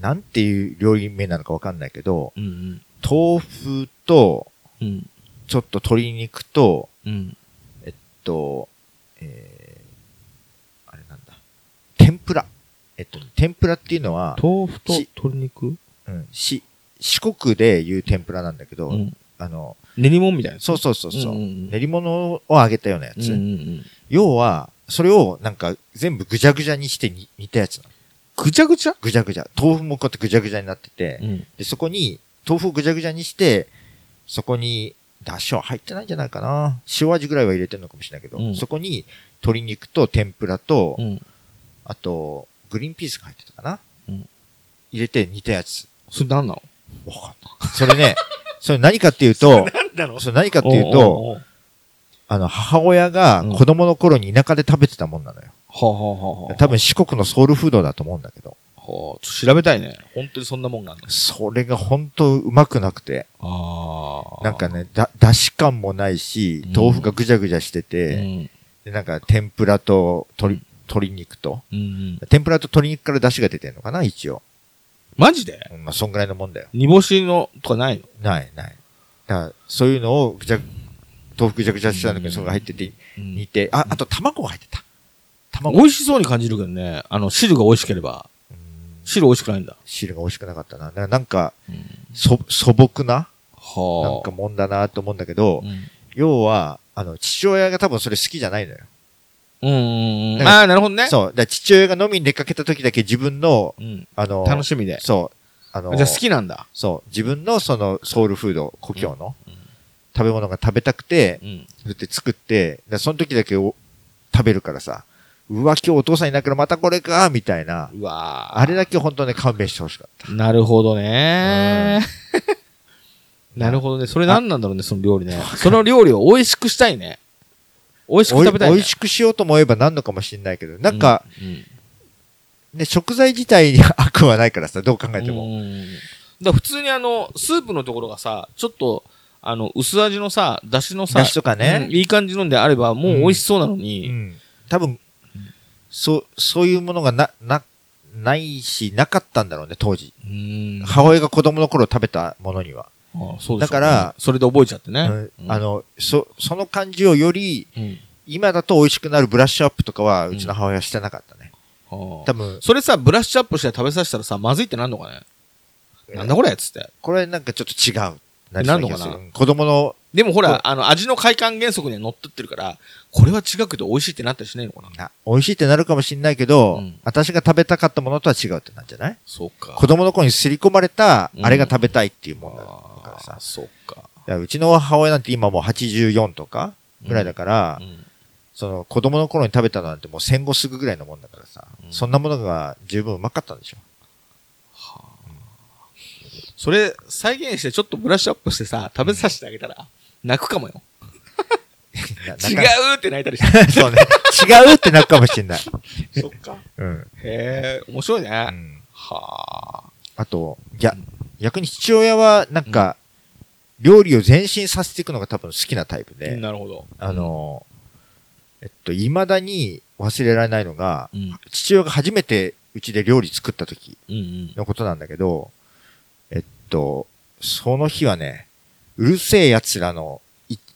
なんていう料理名なのかわかんないけど、うんうん。豆腐と、うん。ちょっと鶏肉と、うん。えっと、えー、ぷら。えっと、天ぷらっていうのは、豆腐とし鶏肉？うん、し、四国で言う天ぷらなんだけど、うん。あの、練り物みたいな。そうそうそうそう、うんうんうん練り物を揚げたようなやつ。うんうんうん。要は、それをなんか全部ぐちゃぐちゃにしてに煮たやつなの。ぐちゃぐちゃ？ぐちゃぐちゃ。豆腐もこうやってぐちゃぐちゃになってて、うん。で、そこに、豆腐をぐちゃぐちゃにして、そこに、だしは入ってないんじゃないかな。塩味ぐらいは入れてるのかもしれないけど、うんそこに鶏肉と天ぷらと、うん。あと、グリーンピースが入ってたかな？うん入れて煮たやつ。それ何なの？わかんない。それね、それ何かっていうと、それ何かっていうと、あの、母親が子供の頃に田舎で食べてたもんなのよ。はあ、はあはあはあ、多分四国のソウルフードだと思うんだけど、はあ、ちょっと調べたいね。本当にそんなもんがあるのそれが本当うまくなくて、ああ。なんかね、だ、だし感もないしうん、豆腐がぐちゃぐちゃしてうて、ん。で、なんか天ぷらと鶏、鶏肉と、うんうん。天ぷらと鶏肉から出汁が出てんのかな、一応。マジで？うんまあ、そんぐらいのもんだよ。煮干しのとかないの？ない、ない。だから、そういうのをぐちゃ、豆腐ぐちゃぐちゃしたんだけど、うんそれが入ってて、うん煮て、あ、あと卵が入ってた。卵。美味しそうに感じるけどね。あの、汁が美味しければ。うん汁美味しくないんだ。汁が美味しくなかったな。だからなんか、うん。そ、素朴な、はあ。なんかもんだなと思うんだけど、うん。要は、あの、父親が多分それ好きじゃないのよ。うんうんああ、なるほどね。そう。だ父親が飲みに出かけた時だけ自分の、うん。あの、楽しみで。そう。あの、じゃあ好きなんだ。そう。自分のそのソウルフード、故郷のうん食べ物が食べたくて、うん。そうやって作って、でその時だけお食べるからさ、うわ、今日お父さんいなくらまたこれか、みたいな。うわーあれだけ本当ね、勘弁してほしかった。なるほどね。なるほどね。それ何なんだろうね、その料理ね。その料理を美味しくしたいね。美味しく食べたいね。美味しくしようと思えばなんのかもしれないけど、なんか、うん、うんね、食材自体に悪はないからさ、どう考えても。うんだ普通にあの、スープのところがさ、ちょっとあの、薄味のさ、だしのさ、だしとかねうんいい感じのであれば、もう美味しそうなのうに、ん。多分、そう、そういうものがな、な、ないし、なかったんだろうね、当時。うん母親が子供の頃食べたものには。あそうでしょうね。だからそれで覚えちゃってね。うん。あの、そ、その感じをより、うん、今だと美味しくなるブラッシュアップとかは、うちの母親はしてなかったね。あー多分、それさ、ブラッシュアップして食べさせたらさ、まずいってなんのかね？なんだこれっつって。これなんかちょっと違う。なんのかな？子供の、こでもほら、あの、味の快感原則には乗っ取ってるから、これは違くて美味しいってなったりしないのかな？あ美味しいってなるかもしれないけど、うん。私が食べたかったものとは違うってなんじゃない？そうか。子供の頃に刷り込まれた、うん。あれが食べたいっていうもんからさー。そうか。うちの母親なんて今もう84とかぐらいだから、うんその子供の頃に食べたのなんてもう戦後すぐぐらいのもんだからさ、うんそんなものが十分うまかったんでしょ。それ、再現してちょっとブラッシュアップしてさ、食べさせてあげたら、泣くかもよ。な違うって泣いたりして。そうね。違うってなるかもしれない。そっか。うん。へえ、面白いね。うんはあ。あと、いや、逆に父親はなんか、料理を前進させていくのが多分好きなタイプで、なるほど。あの、えっと、未だに忘れられないのが、うん。父親が初めてうちで料理作った時うんうん。のことなんだけど、えっと、その日はね、うるせえ奴らの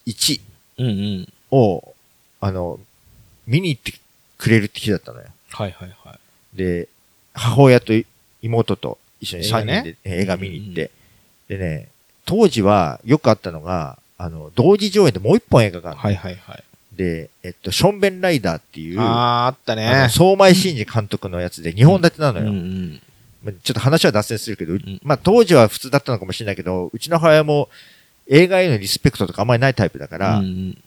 1うんうん。を、あの、見に行ってくれるって日だったのよ。はいはいはい。で、母親と妹と一緒に3映画ね人で映画見に行って、でね、当時はよくあったのが、あの、同時上映でもう一本映画があるのはいはいはい。で、えっと、ションベンライダーっていう、ああー、あったのね。相馬井真二監督のやつで2本立てなのうんよ。うん。まあちょっと話は脱線するけど、うんまあ当時は普通だったのかもしれないけど、うちの母親も映画へのリスペクトとかあんまりないタイプだから、うんうん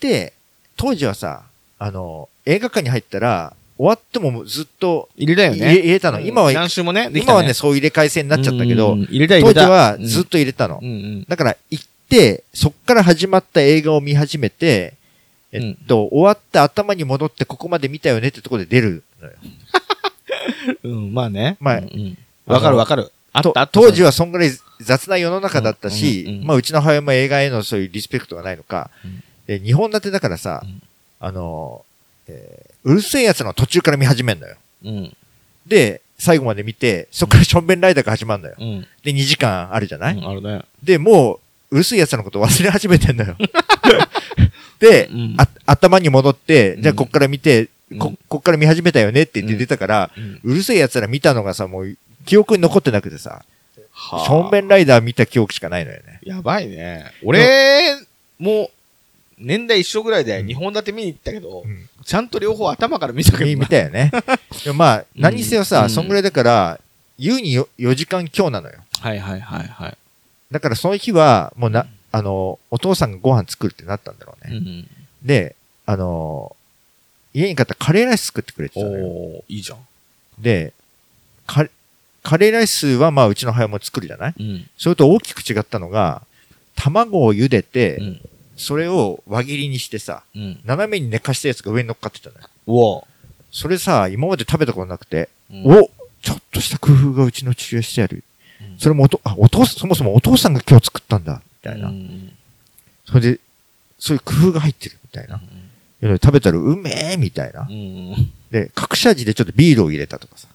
で、当時はさ、あの、映画館に入ったら、終わってもずっと入れたよね。入れたの。今は、何週もね、今はね、そう入れ替え制になっちゃったけど、入れた入当時。はずっと入れたの。だから行って、そっから始まった映画を見始めて、えっと、終わって頭に戻ってここまで見たよねってところで出るのよ。うん、まあね。まあわかるわかる。あっとた。当時はそんぐらい雑な世の中だったし、まあうちの母親も映画へのそういうリスペクトがないのか、う日本立てだからさ、うんあの、えーうるせえやつの途中から見始めるのよ。うん。で、最後まで見て、そっからションベンライダーが始まるのよ。うん。で、2時間あるじゃない、うんあるね。で、もう、うるせえやつのこと忘れ始めてんのよ。で、うんあ頭に戻って、じゃあうんこっから見て、うんこ、こっから見始めたよねって言って出たから、うるせえ奴ら見たのがさ、もう、記憶に残ってなくてさ、はあションベンライダー見た記憶しかないのよね。やばいね。俺、もう、年代一緒ぐらいで2本立て見に行ったけど、うんちゃんと両方頭から見たけど見たよね。でもまあ、何にせよさ、うんそんぐらいだから、優によ4時間強なのよ。はいはいはいはい。だからその日は、もうな、あの、お父さんがご飯作るってなったんだろうね。うんで、あの、家に買ったカレーライス作ってくれてたのよ。おー、いいじゃん。で、カカレーライスはまあうちの母親も作るじゃない？うん。それと大きく違ったのが、卵を茹でて、うん。それを輪切りにしてさ、うん。斜めに寝かしたやつが上に乗っかってたのよ。それさ、今まで食べたことなくて、うんおちょっとした工夫がうちの父親してある。うんそれもおと、あ、お父さん、そもそもお父さんが今日作ったんだ。みたいな。うんそれで、そういう工夫が入ってるみたいな。いうので食べたらうめえみたいなう。ん。で、隠し味でちょっとビールを入れたとかさ。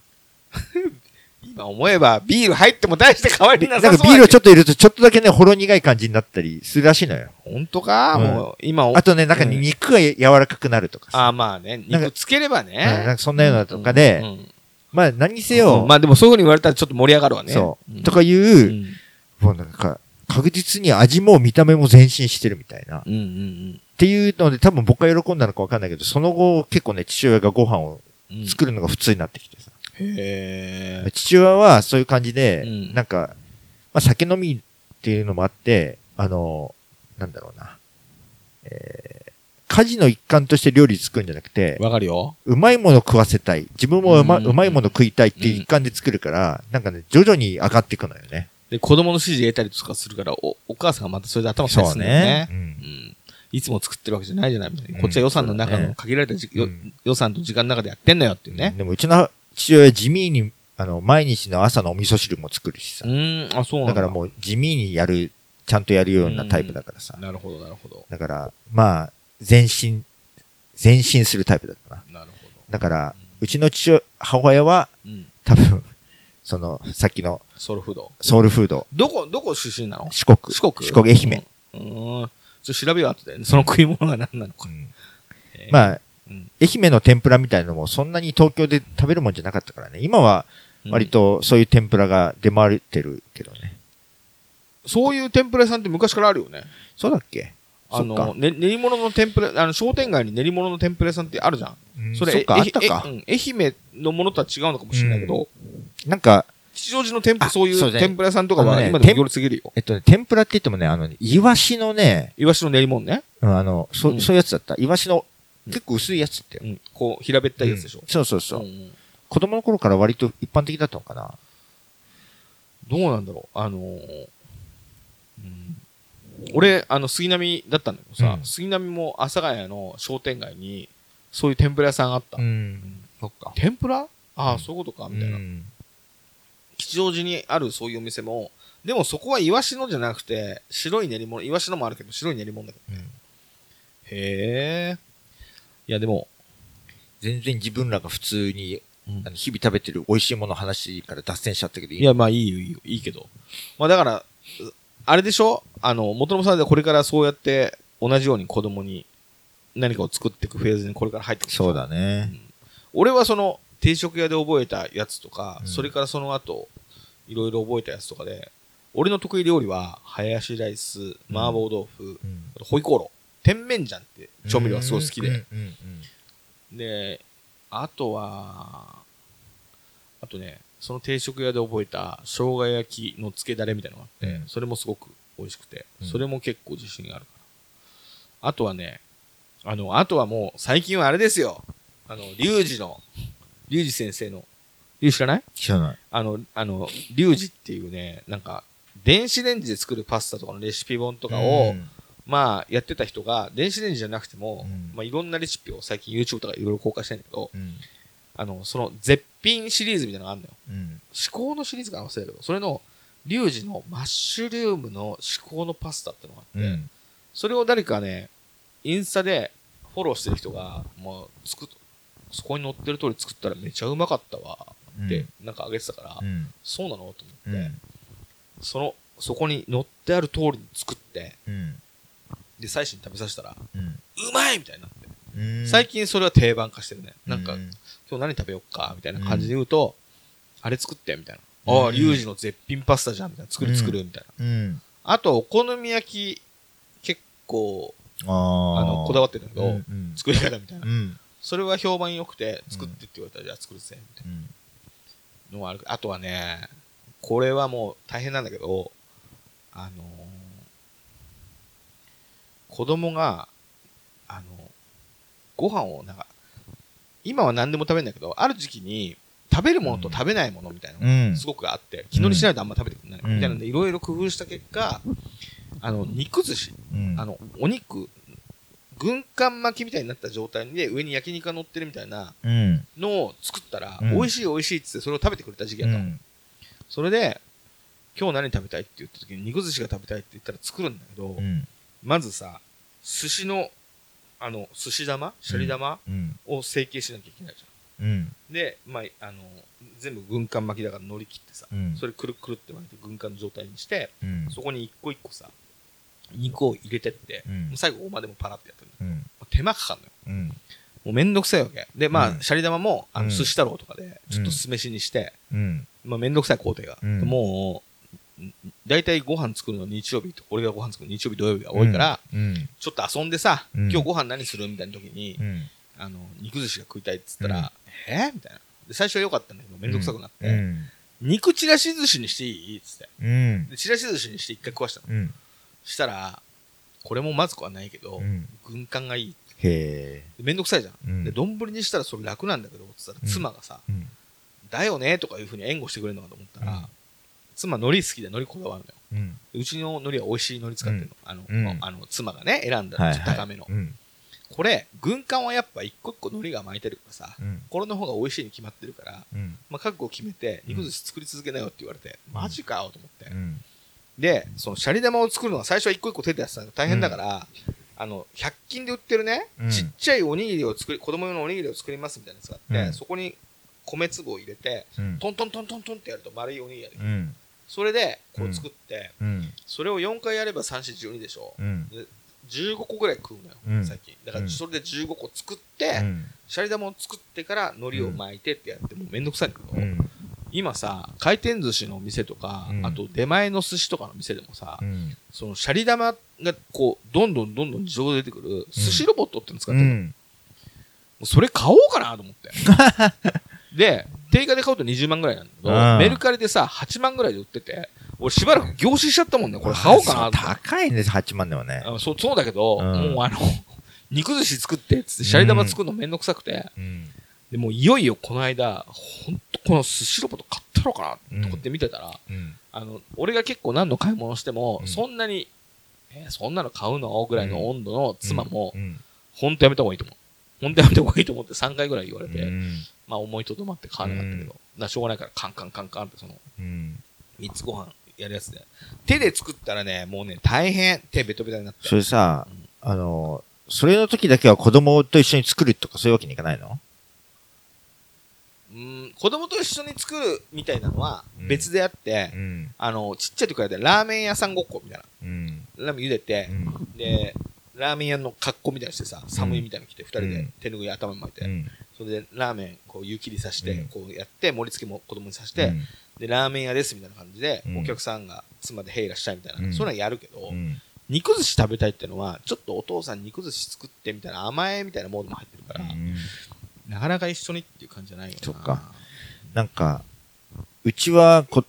今思えば、ビール入っても大して変わりななさそうんかビールをちょょっっと入れるとちょっとだけね、ほろ苦い感じになったりするらしいのよ。と。本当か、うんもう、今、あとね、なんかうん肉が柔らかくなるとかさ。あーまあね、なんか肉つければうんね。なんかそんなようなとかで、うんうんまあ何にせよ、うんまあでもそういうふうに言われたらちょっと盛り上がるわね。そう、んとかいう、うんもうなんか、確実に味も見た目も前進してるみたいな。っうんうんていうので、多分僕が喜んだのかわかんないけど、その後結構ね、父親がご飯をうん。作るのが普通になってきてさ。へえ。父親はそういう感じで、うんなんか、まあ酒飲みっていうのもあって、あの、なんだろうな。えー家事の一環として料理作るんじゃなくて、わかるよ。うまいもの食わせたい。自分もうま,、うんうまいもの食いたいっていう一環で作るから、なんかね、徐々に上がっていくのよね。で、子供の指示得たりとかするから、お、お母さんがまたそれで頭下すんだよね。そうねうん。いつも作ってるわけじゃないじゃないみたいなうんこっちは予算の中の限られたうん予算と時間の中でやってんのよっていうね。でもうちの父親は地味に、あの、毎日の朝のお味噌汁も作るしさう。ーん、あ、そうなんだ。だからもう地味にやるちゃんとやるようなタイプだからさ。なるほど、なるほど。だから、まあ、前進、前進するタイプだったな。なるほど。だから、うちの父、母親は、うん。多分、その、さっきのソウルフード。ソウルフード、どこ、どこ出身なの？四国。四国四国、愛媛。うん。うん。ちょっと調べよう後で、その食い物が何なのか。うんえーまあ、うん愛媛の天ぷらみたいなのもそんなに東京で食べるもんじゃなかったからね。今は割とそういう天ぷらが出回ってるけどね。そういう天ぷら屋さんって昔からあるよね。そうだっけ？あの、ね、練り物の天ぷら、あの、商店街に練り物の天ぷら屋さんってあるじゃん。うんそれ、そっか、えあったかえ。うん愛媛のものとは違うのかもしれないけど、なんか、吉祥寺の天ぷあら、そういう天ぷら屋さんとかあのねは今でもすぎるよ。えっとね、天ぷらって言ってもね、あの、イワシのね、イワシの練り物ね。うんあの、そ、うんそういうやつだった。イワシのうん結構薄いやつって。うん。こう、平べったいやつでしょ？うん。そうそうそう。んん子供の頃から割と一般的だったのかな？どうなんだろう？あのーうん俺、あの、杉並だったんだけどさ、うん杉並も阿佐ヶ谷の商店街に、そういう天ぷら屋さんがあった。ん。そっか。天ぷら？ああ、うんそういうことか、みたいな。うん吉祥寺にあるそういうお店も、でもそこはイワシのじゃなくて、白い練り物、イワシのもあるけど、白い練り物だけど。うんへえ。いや、でも、全然自分らが普通に、日々食べてる美味しいものの話から脱線しちゃったけどいいいや、まあいいよ、いいよ、いいけど。まあだから、うあれでしょ？あの、元野さんでこれからそうやって、同じように子供に何かを作っていくフェーズにこれから入ってくるそうだね。俺はその、定食屋で覚えたやつとか、うん。それからその後、いろいろ覚えたやつとかで、俺の得意料理は、ハヤシライス、麻婆豆腐、うん。あとホイコーロー。甜麺醤って調味料がすごい好きで。うんうんうんで、あとは、あとね、その定食屋で覚えた生姜焼きの漬けだれみたいなのがあって、うんそれもすごく美味しくて、うんそれも結構自信があるから。あとはね、あの、あとはもう最近はあれですよ。あの、リュウジの、リュウジ先生の、リュウジ知らない？知らない。あの、あの、リュウジっていうね、なんか、電子レンジで作るパスタとかのレシピ本とかを、うんまあ、やってた人が、電子レンジじゃなくても、うん。まあ、いろんなレシピを最近 YouTube とかいろいろ公開してるんだけど、うん。あの、その絶品シリーズみたいなのがあるのよ。うん。至高のシリーズかな忘れたけど、それの、リュウジのマッシュルームの至高のパスタってのがあって、うん。それを誰かね、インスタでフォローしてる人が、まあ、作っ、そこに載ってる通り作ったらめちゃうまかったわって、なんかあげてたから、うん。そうなのと思って、うん。その、そこに載ってある通りに作って、うんで、最初に食べさせたら、うん。うまいみたいになって、うん。最近それは定番化してるね。なんか、う今日何食べよっかみたいな感じで言うと、あれ作ってみたいな。うん。ああ、リュウジの絶品パスタじゃんみたいな。作る作るみたいな。うん。あと、お好み焼き、結構、あの、こだわってるんだけど、作り方みたいな。う。ん。それは評判良くて、作ってって言われたら、じゃあ作るぜ、みたいうん。なのがある。あとはね、これはもう大変なんだけど、あのー子供が、あのご飯をなんか、今は何でも食べるんだけど、ある時期に、食べるものと食べないものみたいなのうん。がすごくあって、気乗りしないとあんま食べてくれない、うん。みたいなので、いろいろ工夫した結果、あの、肉寿司、うん。あの、お肉、軍艦巻きみたいになった状態で上に焼肉が乗ってるみたいなうん。のを作ったら、うん。美味しい美味しいっつってそれを食べてくれた時期やったの。それで、今日何食べたいって言った時に肉寿司が食べたいって言ったら作るんだけど、うんまずさ、寿司の、あの、寿司玉シャリ玉うん。を成形しなきゃいけないじゃん。うん。で、まあ、あの、全部軍艦巻きだから乗り切ってさ、うん。それくるくるって巻いて軍艦の状態にして、うん。そこに一個一個さ、肉を入れてって、最後大間でもパラってやってるの。うん。手間かかんのよ。うん。もうめんどくさいわけ。で、まあ、うん。シャリ玉も、あの、うん。寿司太郎とかで、ちょっと酢飯にして、うん。まあ、めんどくさい工程が。うん。もう、だいたいご飯作るの日曜日と、俺がご飯作るの日曜日土曜日が多いから、うん。ちょっと遊んでさ、うん。今日ご飯何するみたいな時に、うん。あの、肉寿司が食いたいって言ったうん。ら、え？みたいな。で、最初は良かったんだけど、めんどくさくなって、うん。肉ちらし寿司にしていい？っつって。ちらし寿司にして一回食わしたの。うん。したら、これもまずくはないけど、うん。軍艦がいい。へめんどくさいじゃん。うん。で、丼にしたらそれ楽なんだけど、つったらうん妻がさ、うんだよねとかいうふうに援護してくれるのかと思ったら、うん妻海苔好きで海苔こだわるのよ。うちの海苔は美味しい海苔使ってるの。あの、うん。あの妻がね、選んだはいちょっと高めの。これ、軍艦はやっぱ一個一個海苔が巻いてるからさ、うん。これの方が美味しいに決まってるから、うん。まあ、覚悟を決めて、うん。肉寿司作り続けなよって言われて、ん。マジかよと思って。うん。で、そのシャリ玉を作るのは最初は一個一個手でやってたの。大変だから、あの、100均で売ってるね、うん。ちっちゃいおにぎりを作り、子供用のおにぎりを作りますみたいなやつがあって、うん。そこに米粒を入れて、うん。トントントントントンってやると丸いおにぎりができる。うん。それで、こう作って、うん。それを4回やれば3、4、12でしょ。うん。で15個ぐらい食うのよ、うん最近。だかうんらそれで15個作って、うん。シャリ玉を作ってから海苔を巻いてってやって、もうめんどくさいけど、うん。今さ、回転寿司の店とか、うんあと出前の寿司とかの店でもさ、うん。そのシャリ玉がこう、どんどんどんどん自動で出てくる寿司ロボットっての使ってる、もうん。うそれ買おうかなと思って。で、定価で買うと20万ぐらいなんだけど、うんメルカリでさ、8万ぐらいで売ってて、俺しばらく凝視しちゃったもんね、これ買おうかな高いんです、8万でもね。あそうそうだけど、うんもうあの、肉寿司作ってっつって、シャリ玉作るのめんどくさくて、うん。でもういよいよこの間、ほんとこの寿司ロボット買ったろうかなと思って見てたら、うん。あの、俺が結構何の買い物しても、うんそんなに、えーそんなの買うの？ぐらいの温度の妻も、うん。ほんとやめた方がいいと思う。ほんとやめた方がいいと思って3回ぐらい言われて、うん。まあ思いとどまって買わなかったけど、うんだからしょうがないからカンカンカンカンってその、うん。3つご飯やるやつで。手で作ったらね、もうね、大変。手ベトベトになって。それさ、あの、それの時だけは子供と一緒に作るとかそういうわけにいかないの？うん、子供と一緒に作るみたいなのはうん別であって、うん。あの、ちっちゃい時からでラーメン屋さんごっこみたいな。うん。ラーメン茹でてう、ん。で、ラーメン屋の格好みたいにしてさ、寒いみたいに着て、二人でうん。手ぬぐい頭に巻いて、うん。それでラーメンこう湯切りさして、うん。こうやって、盛り付けも子供にさして、で、ラーメン屋ですみたいな感じで、うん。お客さんが妻でへいらっしゃいみたいな、うん。そういうのはやるけど、うん。肉寿司食べたいってのは、ちょっとお父さん肉寿司作ってみたいな甘えみたいなモードも入ってるから、うん。なかなか一緒にっていう感じじゃないよな。そっか。なんか、うちはこ、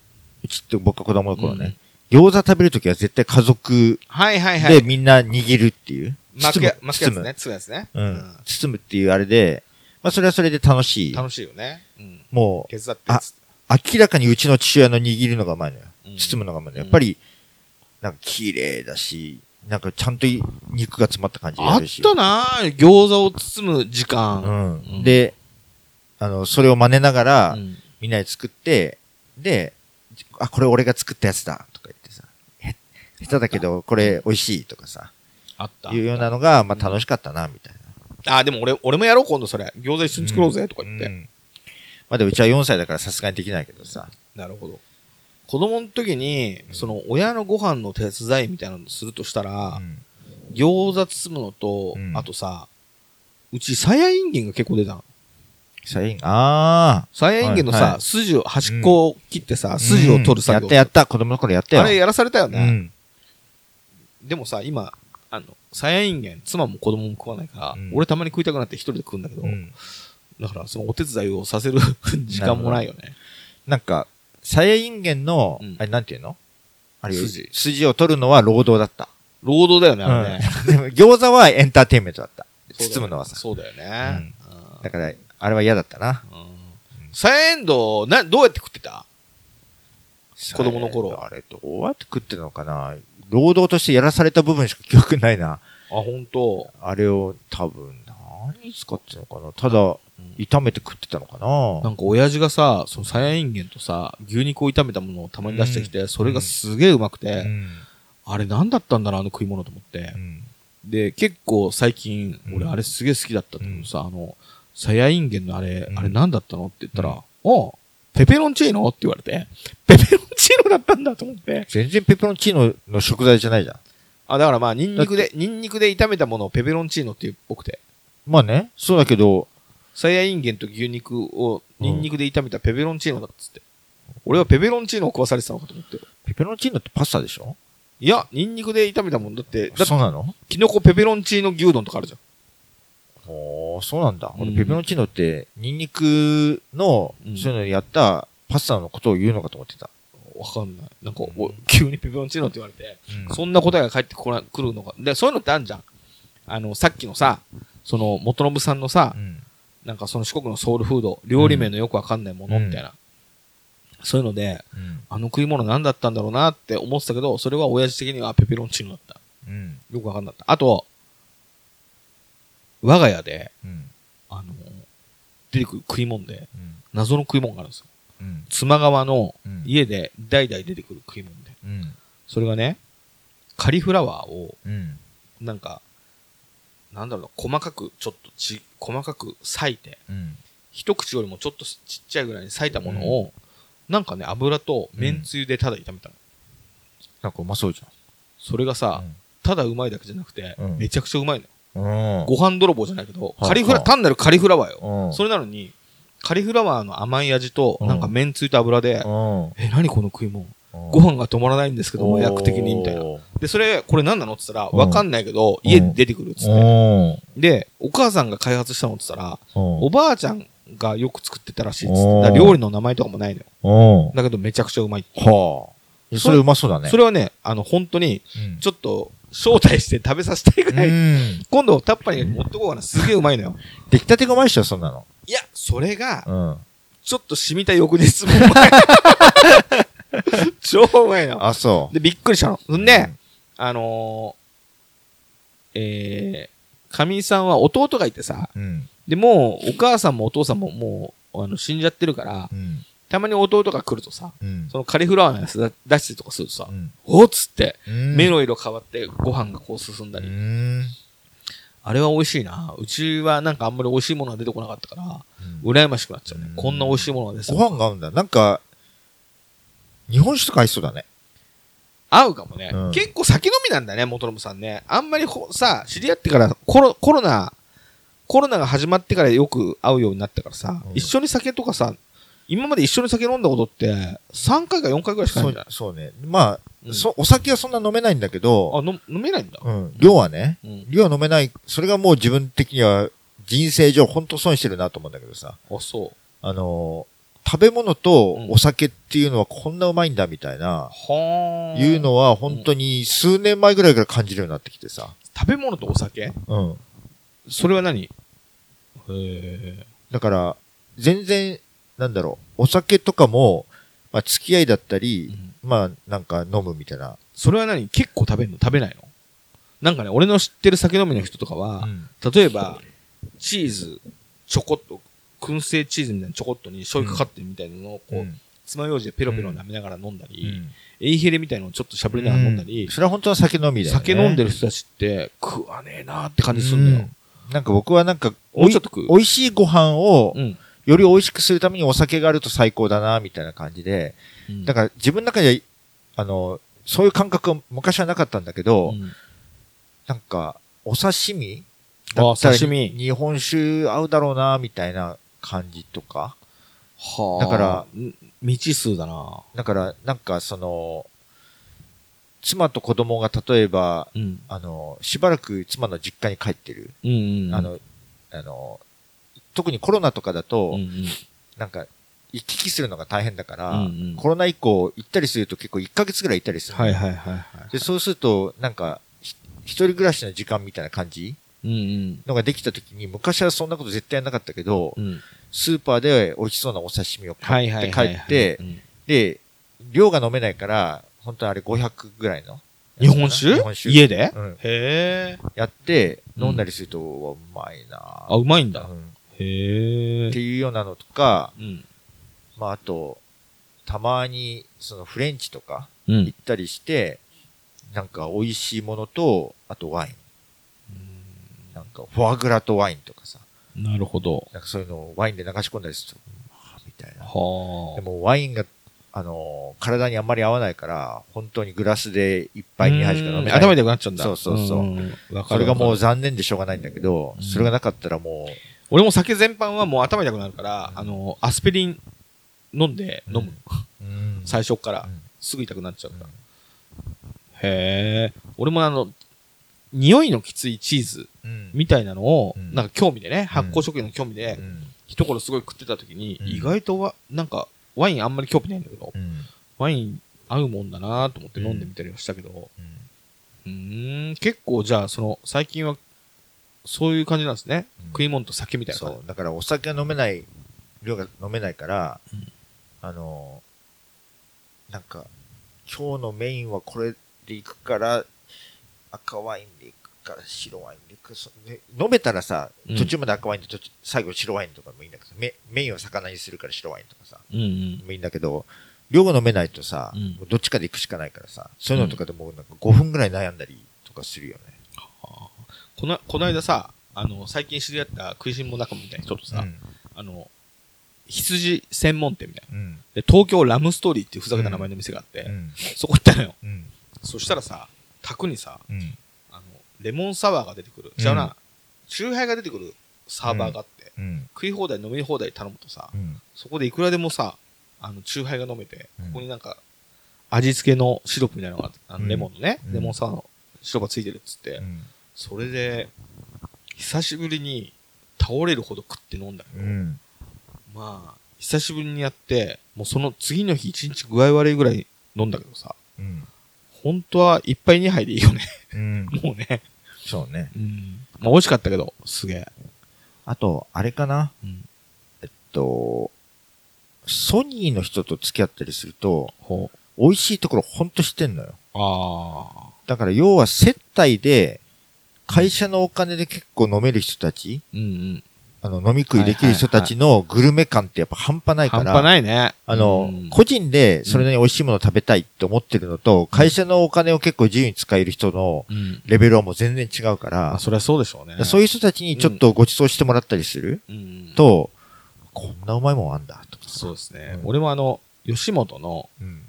うちって僕が子供の頃ね、餃子食べるときは絶対家族はいはいはい。でみんな握るっていう。巻くや、巻くやつ包むね。包むやつね。うん。包むっていうあれで、まあそれはそれで楽しい。楽しいよね。うん。もう、手伝ってっつって明らかにうちの父親の握るのがうまいのよ。うん包むのがうまいのよ。うんやっぱり、なんか綺麗だし、なんかちゃんとい肉が詰まった感じであっ。たなぁ餃子を包む時間。うん。うんで、あの、それを真似ながら、うんみんなで作って、で、あ、これ俺が作ったやつだ下手だけど、これ美味しいとかさ、あった。いうようなのが、まあ楽しかったな、みたいな。あ、でも俺、俺もやろう、今度それ。餃子一緒に作ろうぜ、とか言って。うんまあでもうちは4歳だからさすがにできないけどさ。なるほど。子供の時に、その、親のご飯の手伝いみたいなのするとしたらう、ん餃子包むのとう、んあとさ、うち、さやいんげんが結構出たの。さいあさやいんげんのはいはさ、筋を、端っこを切ってさ、あ。筋を取る作業やった。やった。子供の頃やったよ。あれやらされたよね。うん。でもさ、今、あの、さやいんげん、妻も子供も食わないから、うん俺たまに食いたくなって一人で食うんだけど、うんだからそのお手伝いをさせる 時間もないよね。なんか、さやいんげんのうん、あれなんていうの？あれ筋筋を取るのは労働だった。労働だよね、あれね。うんでも餃子はエンターテインメントだった。包むのはさ。そうだよね。うんだから、あれは嫌だったな。うんさやえんどう、な、どうやって食ってた？子供の頃あれ、どうやって食ってたのかな？労働としてやらされた部分しか記憶ないな。あ、本当。あれを多分、何に使ってたのかなただ、うん炒めて食ってたのかななんか親父がさ、そのさやいんげんとさ、牛肉を炒めたものをたまに出してきて、それがすげえうまくて、うん。あれ何だったんだろう、あの食い物と思ってう。ん。で、結構最近、うん俺あれすげえ好きだったんだけどさ、あの、さやいんげんのあれ、うんあれ何だったのって言ったら、うんおうペペロンチーノ？って言われて、ペペロンチーノだったんだと思って。全然ペペロンチーノの食材じゃないじゃん。あ、だからまあ、ニンニクで、ニンニクで炒めたものをペペロンチーノっていうっぽくて、まあね、そうだけど、さやいんげんと牛肉をニンニクで炒めたペペロンチーノだっつって。俺はペペロンチーノを食わされてたのかと思って。ペペロンチーノってパスタでしょ？いや、ニンニクで炒めたもんだって、だってそうなの？キノコペペロンチーノ牛丼とかあるじゃん。おー、そうなんだ。俺うんペペロンチーノって、ニンニクのう、んそういうのやったパスタのことを言うのかと思ってた。わかんない。なんか、お急にペペロンチーノって言われて、うんそんな答えが返ってこな、来るのか。で、そういうのってあるじゃん。あの、さっきのさ、その、元信さんのさう、ん。なんかその四国のソウルフード、料理名のよくわかんないものみたいな。そういうので、うん。あの食い物何だったんだろうなって思ってたけど、それは親父的にはペペロンチーノだった。うん。よくわかんなかった。あと、我が家で、うん。あの、出てくる食い物で、うん。謎の食い物があるんですよ。うん。妻側のうん家で代々出てくる食い物で。うん。それがね、カリフラワーを、うん。なんか、なんだろうな、細かく、ちょっとち、細かく裂いて、うん。一口よりもちょっとちっちゃいぐらいに裂いたものを、なんかね、油と麺つゆでただ炒めたの。なんかうまそうじそれがゃさ、ん。ただうまいだけじゃなくて、うんめちゃくちゃうまいのよ。うん。ご飯泥棒じゃないけど、はいカリフラ、はい単なるカリフラワーよ。うん。それなのに、カリフラワーの甘い味と、うんなんか麺つゆと油で、うん。え、何この食い物？うんご飯が止まらないんですけど、麻薬的に、みたいな。おで、それ、これ何なの？って言ったら、うんわかんないけど、うん家で出てくるっつって。ーで、お母さんが開発したのって言ったら、うんおばあちゃんがよく作ってたらしいっつって。料理の名前とかもないのよ。うん。だけどめちゃくちゃうまいって。はあ。それうまそうだね。それはね、あの、本当に、うん、ちょっと、招待して食べさせたいぐらい、うん。今度タッパーに持ってこうかな。すげえうまいのよ。出来たてがうまいっしょ、そんなの。いや、それが、うん。ちょっと染みた翌日もうまい。超うまいの。あ、そで、びっくりしたの。そんで、あのー、えー、神井さんは弟がいてさ、う。うん。で、もう、お母さんもお父さんももう、あの、死んじゃってるからう、ん。たまに弟が来るとさ、うん。そのカリフラワーのやつ出してとかするとさう、ん。おっつって、うん目の色変わってご飯がこう進んだうり。ん。あれは美味しいな。うちはなんかあんまり美味しいものが出てこなかったから、うん羨ましくなっちゃうねうん。こんな美味しいものが出てご飯が合うんだ。なんか、日本酒とか合いそうだね。合うかもね、うん結構酒飲みなんだね、元信さんね。あんまりほさ、知り合ってからコロコロナ、コロナが始まってからよく会うようになったからさ、うん一緒に酒とかさ、今まで一緒に酒飲んだことって、3回か4回ぐらいしかなそいんじゃない？うそうね。まあ、うんそ、お酒はそんな飲めないんだけど、あ、飲飲めないんだ。うん、量はね、うん。量は飲めない、それがもう自分的には人生上本当損してるなと思うんだけどさ、あ、そあのー食べ物とうんお酒っていうのはこんなうまいんだみたいな、う。はあ。いうのは本当に数年前ぐらいから感じるようになってきてさ、食べ物とお酒？うん。それは何？へえ。だから、全然、なんだろう、お酒とかも、まあ付き合いだったり、まあなんか飲むみたいな。それは何？結構食べんの？食べないの？なんかね、俺の知ってる酒飲みの人とかは、うん。例えば、チーズ、ちょこっと、燻製チーズみたいなちょこっとに醤油かかってるみたいなのを、こう、うん。爪楊枝でペロペロ舐めながら飲んだうり、ん。エイヘレみたいなのをちょっとしゃぶりながら飲んだり、それは本当は酒飲みだよね。酒飲んでる人たちって食わねえなーって感じするんだよ。うん。なんか僕はなんか、もうちょっと食う。美味しいご飯をうん。より美味しくするためにお酒があると最高だな、みたいな感じで。うんだから自分の中で、あの、そういう感覚は昔はなかったんだけど、うんなんか、お刺身？あだったら刺身日本酒合うだろうな、みたいな感じとか？はあ。だからん、未知数だなだから、なんかその、妻と子供が例えば、うん。あの、しばらく妻の実家に帰ってる。うんうん。あ、の、あの、特にコロナとかだと、うんうん。なんか、行き来するのが大変だから、うんうんコロナ以降行ったりすると結構1ヶ月ぐらい行ったりするの。はいはいはいはい。で、そうすると、なんか、ひ一人暮らしの時間みたいな感じうんうん。のができた時に、昔はそんなこと絶対なかったけど、うん。スーパーで美味しそうなお刺身をは買って帰。ってう、んで、量が飲めないから、本当にあれ500ぐらいの。日本酒？日本酒家で？うん。へえ。やって、うん飲んだりすると、うまいなあ、うまいんだう。んって。いうようなのとか、うん。まあ、あと、たまに、そのフレンチとかうん行ったりして、なんか美味しいものと、あとワイン。なんかフォアグラとワインとかさ、なるほど。なんかそういうのをワインで流し込んだりするみたいな。はでもワインが、あのー体にあんまり合わないから、本当にグラスで一杯二杯しか飲めない。頭痛くなっちゃうんだ。そうそうそうそれがもう残念でしょうがないんだけど、うんそれがなかったらも俺も酒全般はもう頭痛くなるから、うん。あの、アスピリン飲んで飲む。う、うん。最初っから。うん。すぐ痛くなっちゃうんだ。へえ。俺もあの、匂いのきついチーズうん。みたいなのを、うん。なんか興味でね、発酵食品の興味でう、ん。一頃すごい食ってた時に、うん。意外とは、なんか、ワインあんまり興味ないんだけど、うん。ワイン合うもんだなと思って飲んでみたりはしたけど、うーん、結構じゃあ、その、最近は、そういう感じなんですね。うん食い物と酒みたいな。そう。だからお酒が飲めない、量が飲めないから、うんあの、なんか、今日のメインはこれでいくから、赤ワインでいくから、白ワインでいくそね飲めたらさ、うん途中まで赤ワインで途中最後白ワインとかもいいんだけど、メメインは魚にするから白ワインとかさ、うんうん。もいいんだけど、量が飲めないとさ、うんどっちかで行くしかないからさ、そういうのとかでもうなんか5分ぐらい悩んだりとかするよね。この、この間さ、あの、最近知り合った食いしん坊仲間みたいな人とさ、うん。あの、羊専門店みたいな。うん。で、東京ラムストーリーっていうふざけた名前の店があって、うん。そこ行ったのよ。うん。そしたらさ、卓にさ、うん。あの、レモンサワーが出てくる。うん違うな、チューハイが出てくるサーバーがあって、うん。食い放題飲み放題頼むとさ、うん。そこでいくらでもさ、あの、チューハイが飲めて、うんここになんか、味付けのシロップみたいなのが、あうんのレモンのね、うんレモンサワーのシロップがついてるっつって、うん。それで、久しぶりに倒れるほど食って飲んだけど、うん。まあ、久しぶりにやって、もうその次の日一日具合悪いぐらい飲んだけどさ、うん。本当は一杯二杯でいいよね。うん。もうね。そうね。うん。まあ美味しかったけど、すげえ。あと、あれかなうん。えっと、ソニーの人と付き合ったりすると。美味しいところほんと知ってんのよ。ああ。だから要は接待で、会社のお金で結構飲める人たち、うんうん。あの、飲み食いできる人たちのグルメ感ってやっぱ半端ないから、半端ないね。あの、うん個人でそれなりに美味しいものを食べたいって思ってるのと、会社のお金を結構自由に使える人のうん。レベルはもう全然違うかまあ、ら、それはそうでしょうね。そういう人たちにちょっとご馳走してもらったりする？うんうん。と、こんなうまいもんあんだ、とか。そうですね。うん俺もあの、吉本の、うん。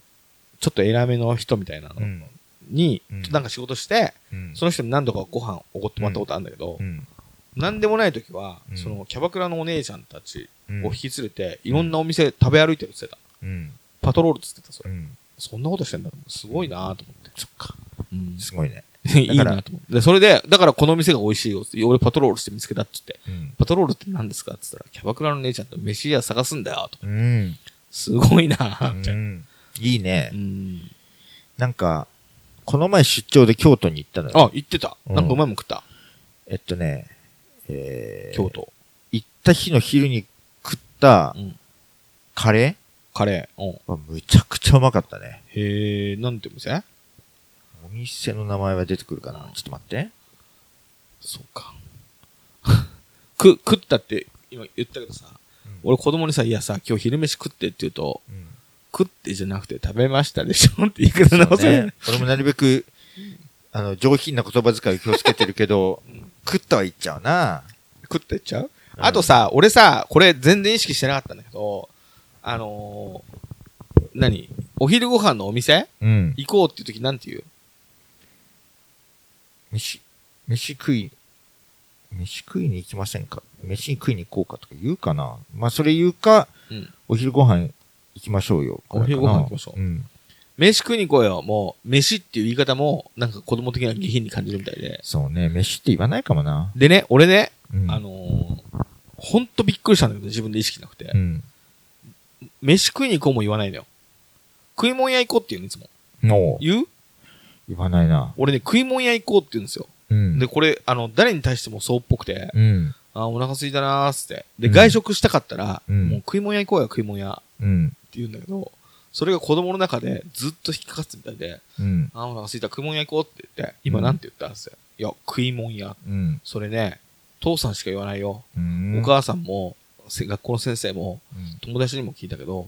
ちょっと偉めの人みたいなのうん。に、うんなんか仕事して、うん。その人に何度かご飯おごってもらったことあるんだけどう、ん。なんでもない時は、うんそのキャバクラのお姉ちゃんたちうんを引き連れて、いろんなお店食べ歩いてるって言ってた。うん。パトロールって言ってた、それ。うん。そんなことしてんだ。すごいなと思って。そっか。うんすごいね。いいなと思って。で、それで、だからこの店が美味しいよって、俺パトロールして見つけたって言って、うん。パトロールって何ですか？って言ったら、キャバクラの姉ちゃんと飯屋探すんだよ、と。うん。すごいなみたいな。うん。いいねう。ん。なんか、この前出張で京都に行ったのよ。あ、言ってた。うんなんかうまいもん食った？えっとね、えー、京都。行った日の昼に食ったうん。カレカレー。うん。ーはむちゃくちゃうまかったね。へえ、なんて店？お店の名前は出てくるかなちょっと待って。そうか。く、食ったって今言ったけどさ、俺子供にさ、いやさ、今日昼飯食ってって言うと、うん。食ってじゃなくて食べましたでしょって言い方直せ。ね、俺もなるべく、あの、上品な言葉遣いを気をつけてるけど、食ったは言っちゃうな。食ってっちゃう、うん。あとさ、俺さ、これ全然意識してなかったんだけど、あのー、何？お昼ご飯のお店？うん。行こうっていう時なんて言う？飯、飯食い、飯食いに行きませんか？飯食いに行こうかとか言うかな。まあ、それ言うか、うん。お昼ご飯行きましょうよ。お昼ご飯行きましょううん。飯食いに行こうよ。もう、飯っていう言い方も、なんか子供的な下品に感じるみたいで。そうね、飯って言わないかもな。でね、俺ね、うん。あのー、ほんとびっくりしたんだけど、自分で意識なくて。うん。飯食いに行こうも言わないのよ。食い物屋行こうって言うの、いつも。の言う？言わないな。俺ね、食い物屋行こうって言うんですよ。うん。で、これ、あの、誰に対してもそうっぽくて、うん。あ、お腹空いたなーっつって。で、うん外食したかったら、うんもう食い物屋行こうよ、食い物屋うん。言うんだけど、それが子供の中でずっと引っかかってたみたいで、うん。あ、お腹空いた、食い物屋行こうって言って、今なんて言ったんですよ。いや、食い物屋。うん。それね、父さんしか言わないよ。うん。お母さんも、せ学校の先生も、うん。友達にも聞いたけど、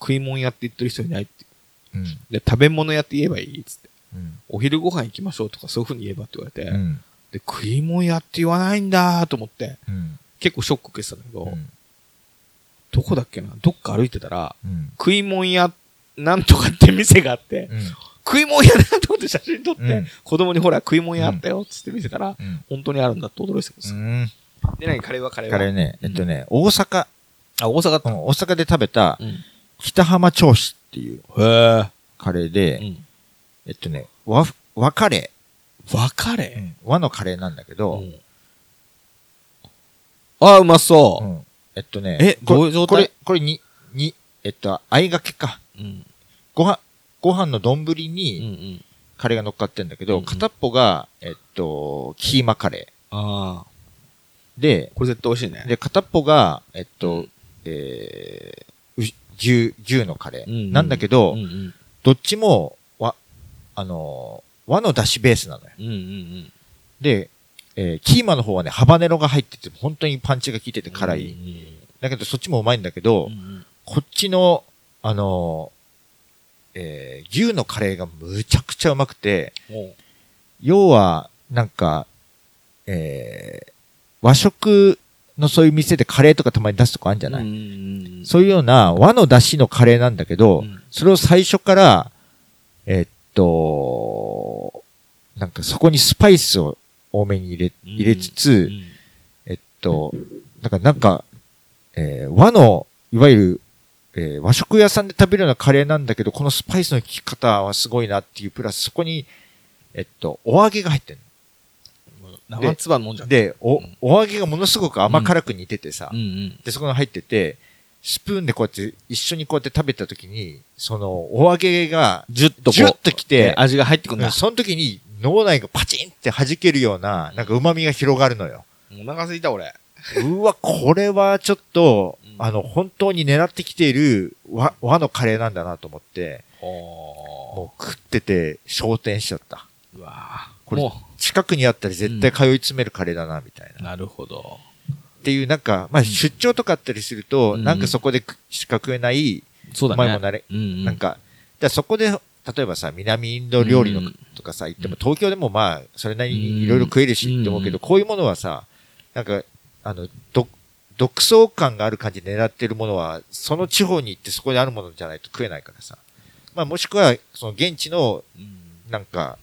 食い物屋って言ってる人いないって。うん。で、食べ物屋って言えばいいっつって。うん。お昼ご飯行きましょうとかそういう風に言えばって言われて、うん。で、食い物屋って言わないんだーと思って、うん。結構ショック受けてたんだけど、うん。どこだっけな？どっか歩いてたら、うん。食い物屋なんとかって店があって、うん。食い物屋だと思って写真撮って、うん子供にほら食い物屋あったよっつって見せたら、うん。本当にあるんだって驚いてたんですよ。うん。で、何？カレーは？カレーは？カレーね、えっとね、大阪、あ、大阪大阪で食べた。北浜銚子っていう。カレーで、うん。えっとね、和、和カレ和カレー。ー、和のカレーなんだけど、うんあ、うまそうう。んえっとね、えこどういう状態？これ、これに、に、えっと、あいがけか。うん。ご飯、ご飯の丼うん。うにん。カレーが乗っかってんだけど、うんうん片っぽが、えっと、キーマカレああ。ー。で、これ絶対美味しいね。で、片っぽが、えっと、うんえー、う牛、牛のカレー。うんうんなんだけど、うんうん。どっちも、和、あのー和の出汁ベースなのよ。うんうんうん。で、えーキーマの方はね、ハバネロが入ってて、本当にパンチが効いてて辛い。うんだけど、そっちもうまいんだけど。こっちの、あのーえー牛のカレーがむちゃくちゃうまくて、要は、なんか、えー和食のそういう店でカレーとかたまに出すとこあるんじゃない、そういうような和の出汁のカレーなんだけど、うん。それを最初から、えっと、なんかそこにスパイスを多めに入れ、入れつつ、うんえっと、なんか、なんか、えー和の、いわゆる、えー和食屋さんで食べるようなカレーなんだけど、このスパイスの効き方はすごいなっていう、プラスそこに、えっと、お揚げが入ってる生つば飲んじゃ。で、おうん、お揚げがものすごく甘辛く似ててさ、うんうん。で、そこに入ってて、スプーンでこうやって、一緒にこうやって食べた時に、その、お揚げが、ジュッとこう。ジュッときて味が入ってくるんだ。その時に脳内がパチンって弾けるような、なんか旨味が広がるのよ。お腹すいた俺。うわ、これはちょっと、うんあの、本当に狙ってきている和和のカレーなんだなと思って、ほもう食ってて昇天しちゃった。う。うわぁこれも近くにあったら絶対通い詰めるカレーだな、みたいな。う、なるほど。っていう、なんか、まあ出張とかあったりすると、うんなんかそこでしか食えない、そうだね。うまいもんなれ、うんうん。なんか、じゃあそこで、例えばさ、南インド料理のうん。とかさ、行っても、東京でもまあ、それなりにいろいろ食えるしって思うけど、うんこういうものはさ、なんか、あの、ど、独創感がある感じで狙ってるものは、その地方に行ってそこにあるものじゃないと食えないからさ。まあもしくは、その現地の、うん。なんか、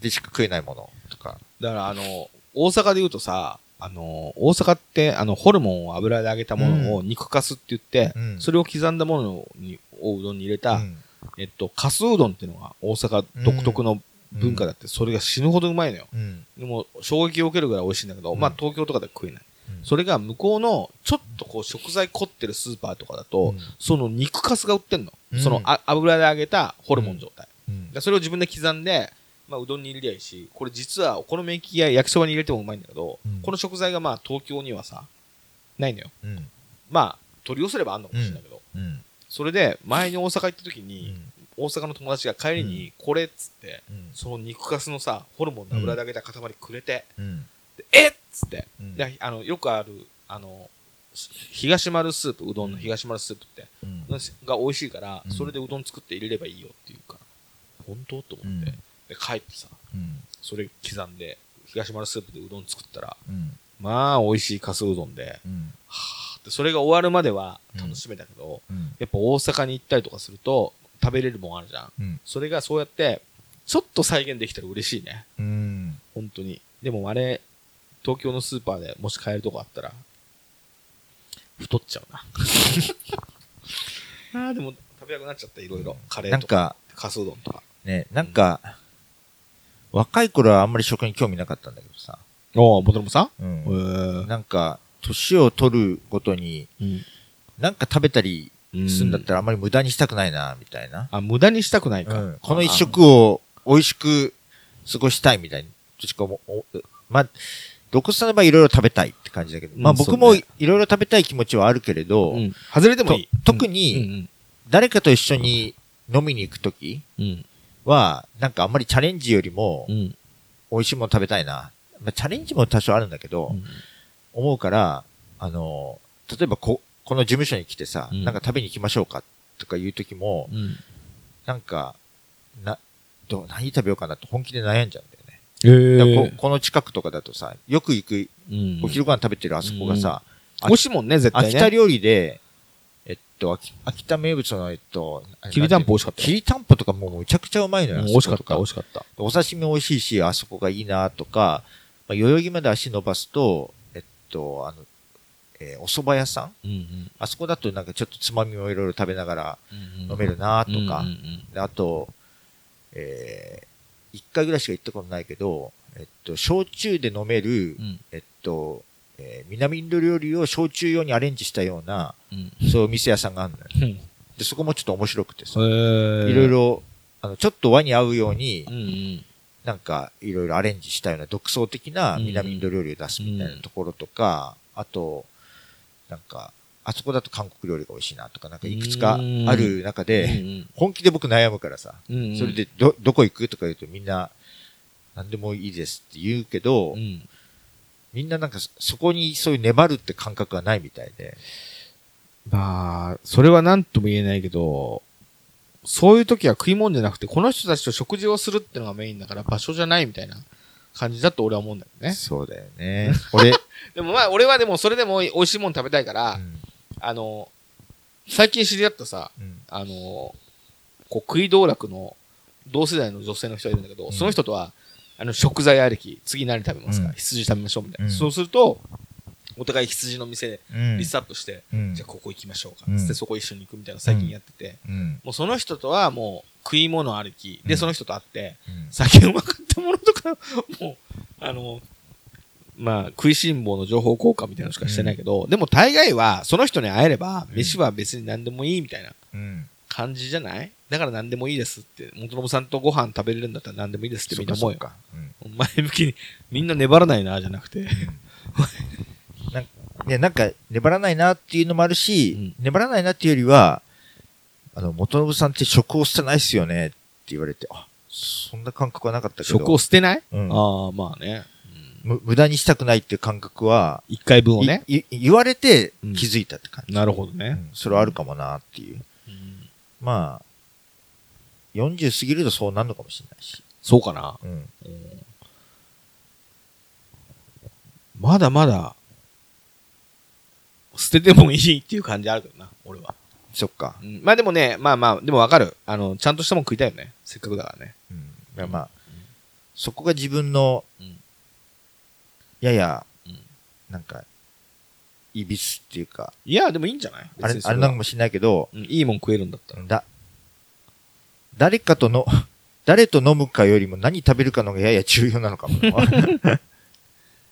でしか食えないものとか。だからあの、大阪で言うとさ、あの、大阪って、あの、ホルモンを油で揚げたものを肉かすって言って、うん。それを刻んだものに、をうどんに入れた、うんえっと、かすうどんっていうのが大阪独特の文化だって、それが死ぬほどうまいのよ。うん。でも、衝撃を受けるぐらい美味しいんだけど、うんまあ東京とかでは食えない。うんそれが向こうの、ちょっとこう食材凝ってるスーパーとかだと、うんその肉かすが売ってんの。うんそのあ油で揚げたホルモン状態。うそれを自分で刻んで、まあ、うどんに入れりゃいいし、これ実はお好み焼きや焼きそばに入れてもうまいんだけど、うんこの食材がまあ東京にはさ、ないのよ。うん。まあ、取り寄せればあんのかもしれないけど、うん。それで前に大阪行った時うに、ん。大阪の友達が帰りにこれっつって、うん。その肉かすのさ、ホルモンの油で揚げた塊くれて、えっつって、うん。であの、よくある、あの、東丸スープ、うどんの東丸スープって、うん。が美味しいから、うん。それでうどん作って入れればいいよっていうから、本当？と思って、うん。で帰ってさ、うん。それ刻んで、東丸スープでうどん作ったら、うん。まあ、美味しいかすうどんで、うん。はぁってそれが終わるまでは楽しめたけど、うん。やっぱ大阪に行ったりとかすると、食べれるもんあるじゃん。うん。それがそうやって、ちょっと再現できたら嬉しいね。うん。本当に。でもあれ、東京のスーパーでもし買えるとこあったら、太っちゃうな。ああ、でも食べたくなっちゃった、いろいろ。カレーとか、なんか、かすうどんとか。ね、なんか、若い頃はあんまり食に興味なかったんだけどさ。おお、ボトルもさ？うんへーなんか、年を取るごとに、うん。なんか食べたりうんするんだったらあんまり無駄にしたくないな、みたいな。あ、無駄にしたくないか。うんこの一食を美味しく過ごしたいみたいに、としか思う、おまあ、どこさんの場合いろいろ食べたいって感じだけど、まあうん僕もいろいろ食べたい気持ちはあるけれど、うん。外れてもいい。と特にうん誰かと一緒に飲みに行くときうん。は、なんかあんまりチャレンジよりも。美味しいもの食べたいな。まあ、チャレンジも多少あるんだけど、うん思うから、あの、例えばこ、この事務所に来てさ、うんなんか食べに行きましょうかとかいう時も、うん。なんか、な、どう、何食べようかなって本気で悩んじゃうんだよね。えだからここの近くとかだとさ、よく行く、うんお昼ご飯食べてるあそこがさ、美味しいもんね、絶対ね。秋田料理で、えっと、秋秋田名物の、えっと、きりたんぽ美味しかったよきりたんぽとかもうむちゃくちゃうまいのよ。うん美味しかった、美味しかった。お刺身美味しいし、あそこがいいなとか、まあ、代々木まで足伸ばすと、と、あの、えーお蕎麦屋さん？うんうん。あそこだとなんかちょっとつまみもいろいろ食べながら飲飲めるなとか、うんうんであと、えー、一回ぐらいしか行ったことないけど、えっと、焼酎で飲める、うんえっと、えー南インド料理を焼酎用にアレンジしたような、うんそういう店屋さんがあるのよ。うん。で、そこもちょっと面白くてさ、へいーろい。ろ、あの、ちょっと和に合うようにう、んうん。なんか、いろいろアレンジしたような独創的な南インド料理を出すみたいなところとか、あと、なんか、あそこだと韓国料理が美味しいなとか、なんかいくつかある中うん。で、本気で僕悩むからさ。それで、ど、どこ行くとか言うとみんな、何でもいいですって言うけど、うん。みんななんかそそこにそういう粘るって感覚がないみたいで、まあ、それは何とも言えないけど、そういう時は食い物じゃなくて、この人たちと食事をするってのがメインだから場所じゃないみたいな感じだと俺は思うんだよね。そうだよね。俺、でもまあ俺はでもそれでも美味しいもの食べたいから、うんあの、最近知り合ったさ、うんあの、こう食い道楽の同世代の女性の人がいるんだけど、うんその人とは、あの、食材ありき、次何食べますか、うん羊食べましょうみたいな。うんそうすると、お互い羊の店でうん。リストアップして、うん。じゃあここ行きましょうか。うん。つってそこ一緒に行くみたいな最近やってて、うん。もうその人とはもう食い物ありき、で、うん。その人と会って、うん。酒うまかったものとか、もう、あの、まあ、食いしん坊の情報交換みたいなのしかしてないけど、でも大概は、その人に会えれば、うん。飯は別に何でもいいみたいな。うん。感じじゃない？だから何でもいいですって、元信さんとご飯食べれるんだったら何でもいいですってみんな思うよ。か。うん。前向きに、みんな粘らないな、じゃなくて。ね、なんか、粘らないなっていうのもあるし、うん粘らないなっていうよりは、あの、元信さんって食を捨てないっすよねって言われて、あ、そんな感覚はなかったけど、食を捨てない、うんああ、まあね。うんむ無駄にしたくないっていう感覚は、一回分をね。言われてうん気づいたって感じ。なるほどね。うんそれはあるかもなっていう。うんまあ、40過ぎるとそうなるのかもしれないし。そうかな。うん。まだまだ、捨ててもいいっていう感じあるけどな、俺は。そっか。うんまあでもね、まあまあ、でもわかる。あの、ちゃんとしたもん食いたいよね。せっかくだからね。うん。いやまあ、そこが自分のうん、ややうん、なんか、いびつっていうか、いや、でもいいんじゃない？あれ、あれなのかもしれないけど、うんいいもん食えるんだったら。だ、誰かとの、誰と飲むかよりも何食べるかのがやや重要なのかもな。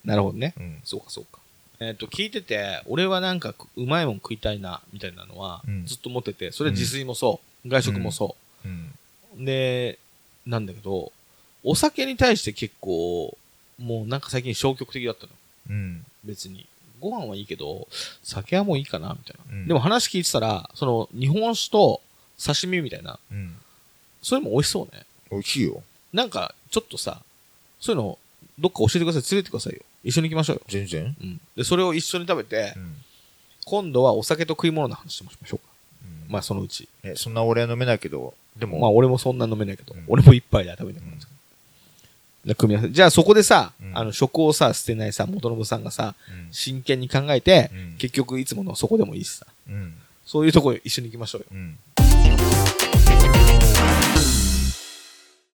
なるほどね。うん。そうか、そうか。えっ、と、聞いてて、俺はなんか、うまいもん食いたいな、みたいなのはうん、ずっと思ってて、それは自炊もそう、外食もそう。で、なんだけど、お酒に対して結構、もうなんか最近消極的だったの。うん。別に。ご飯はいいけど、酒はもういいかな、みたいな。うんでも話聞いてたら、その、日本酒と刺身みたいな、うん。それも美味しそうね。美味しいよ。なんか、ちょっとさ、そういうの、どっか教えてください。連れてくださいよ。一緒に行きましょうよ。全然。うん。で、それを一緒に食べてう、ん。今度はお酒と食い物の話しましょうか。うんまあ、そのうち。え、そんな俺は飲めないけど、でも、まあ、俺もそんな飲めないけど、うん俺も一杯では食べないから。で組み合わせ。じゃあ、そこでさ、うんあの、食をさ、捨てないさ、元信さんがさ、うん真剣に考えて、うん結局いつものそこでもいいしさ。うん。そういうとこ一緒に行きましょうよ。うん。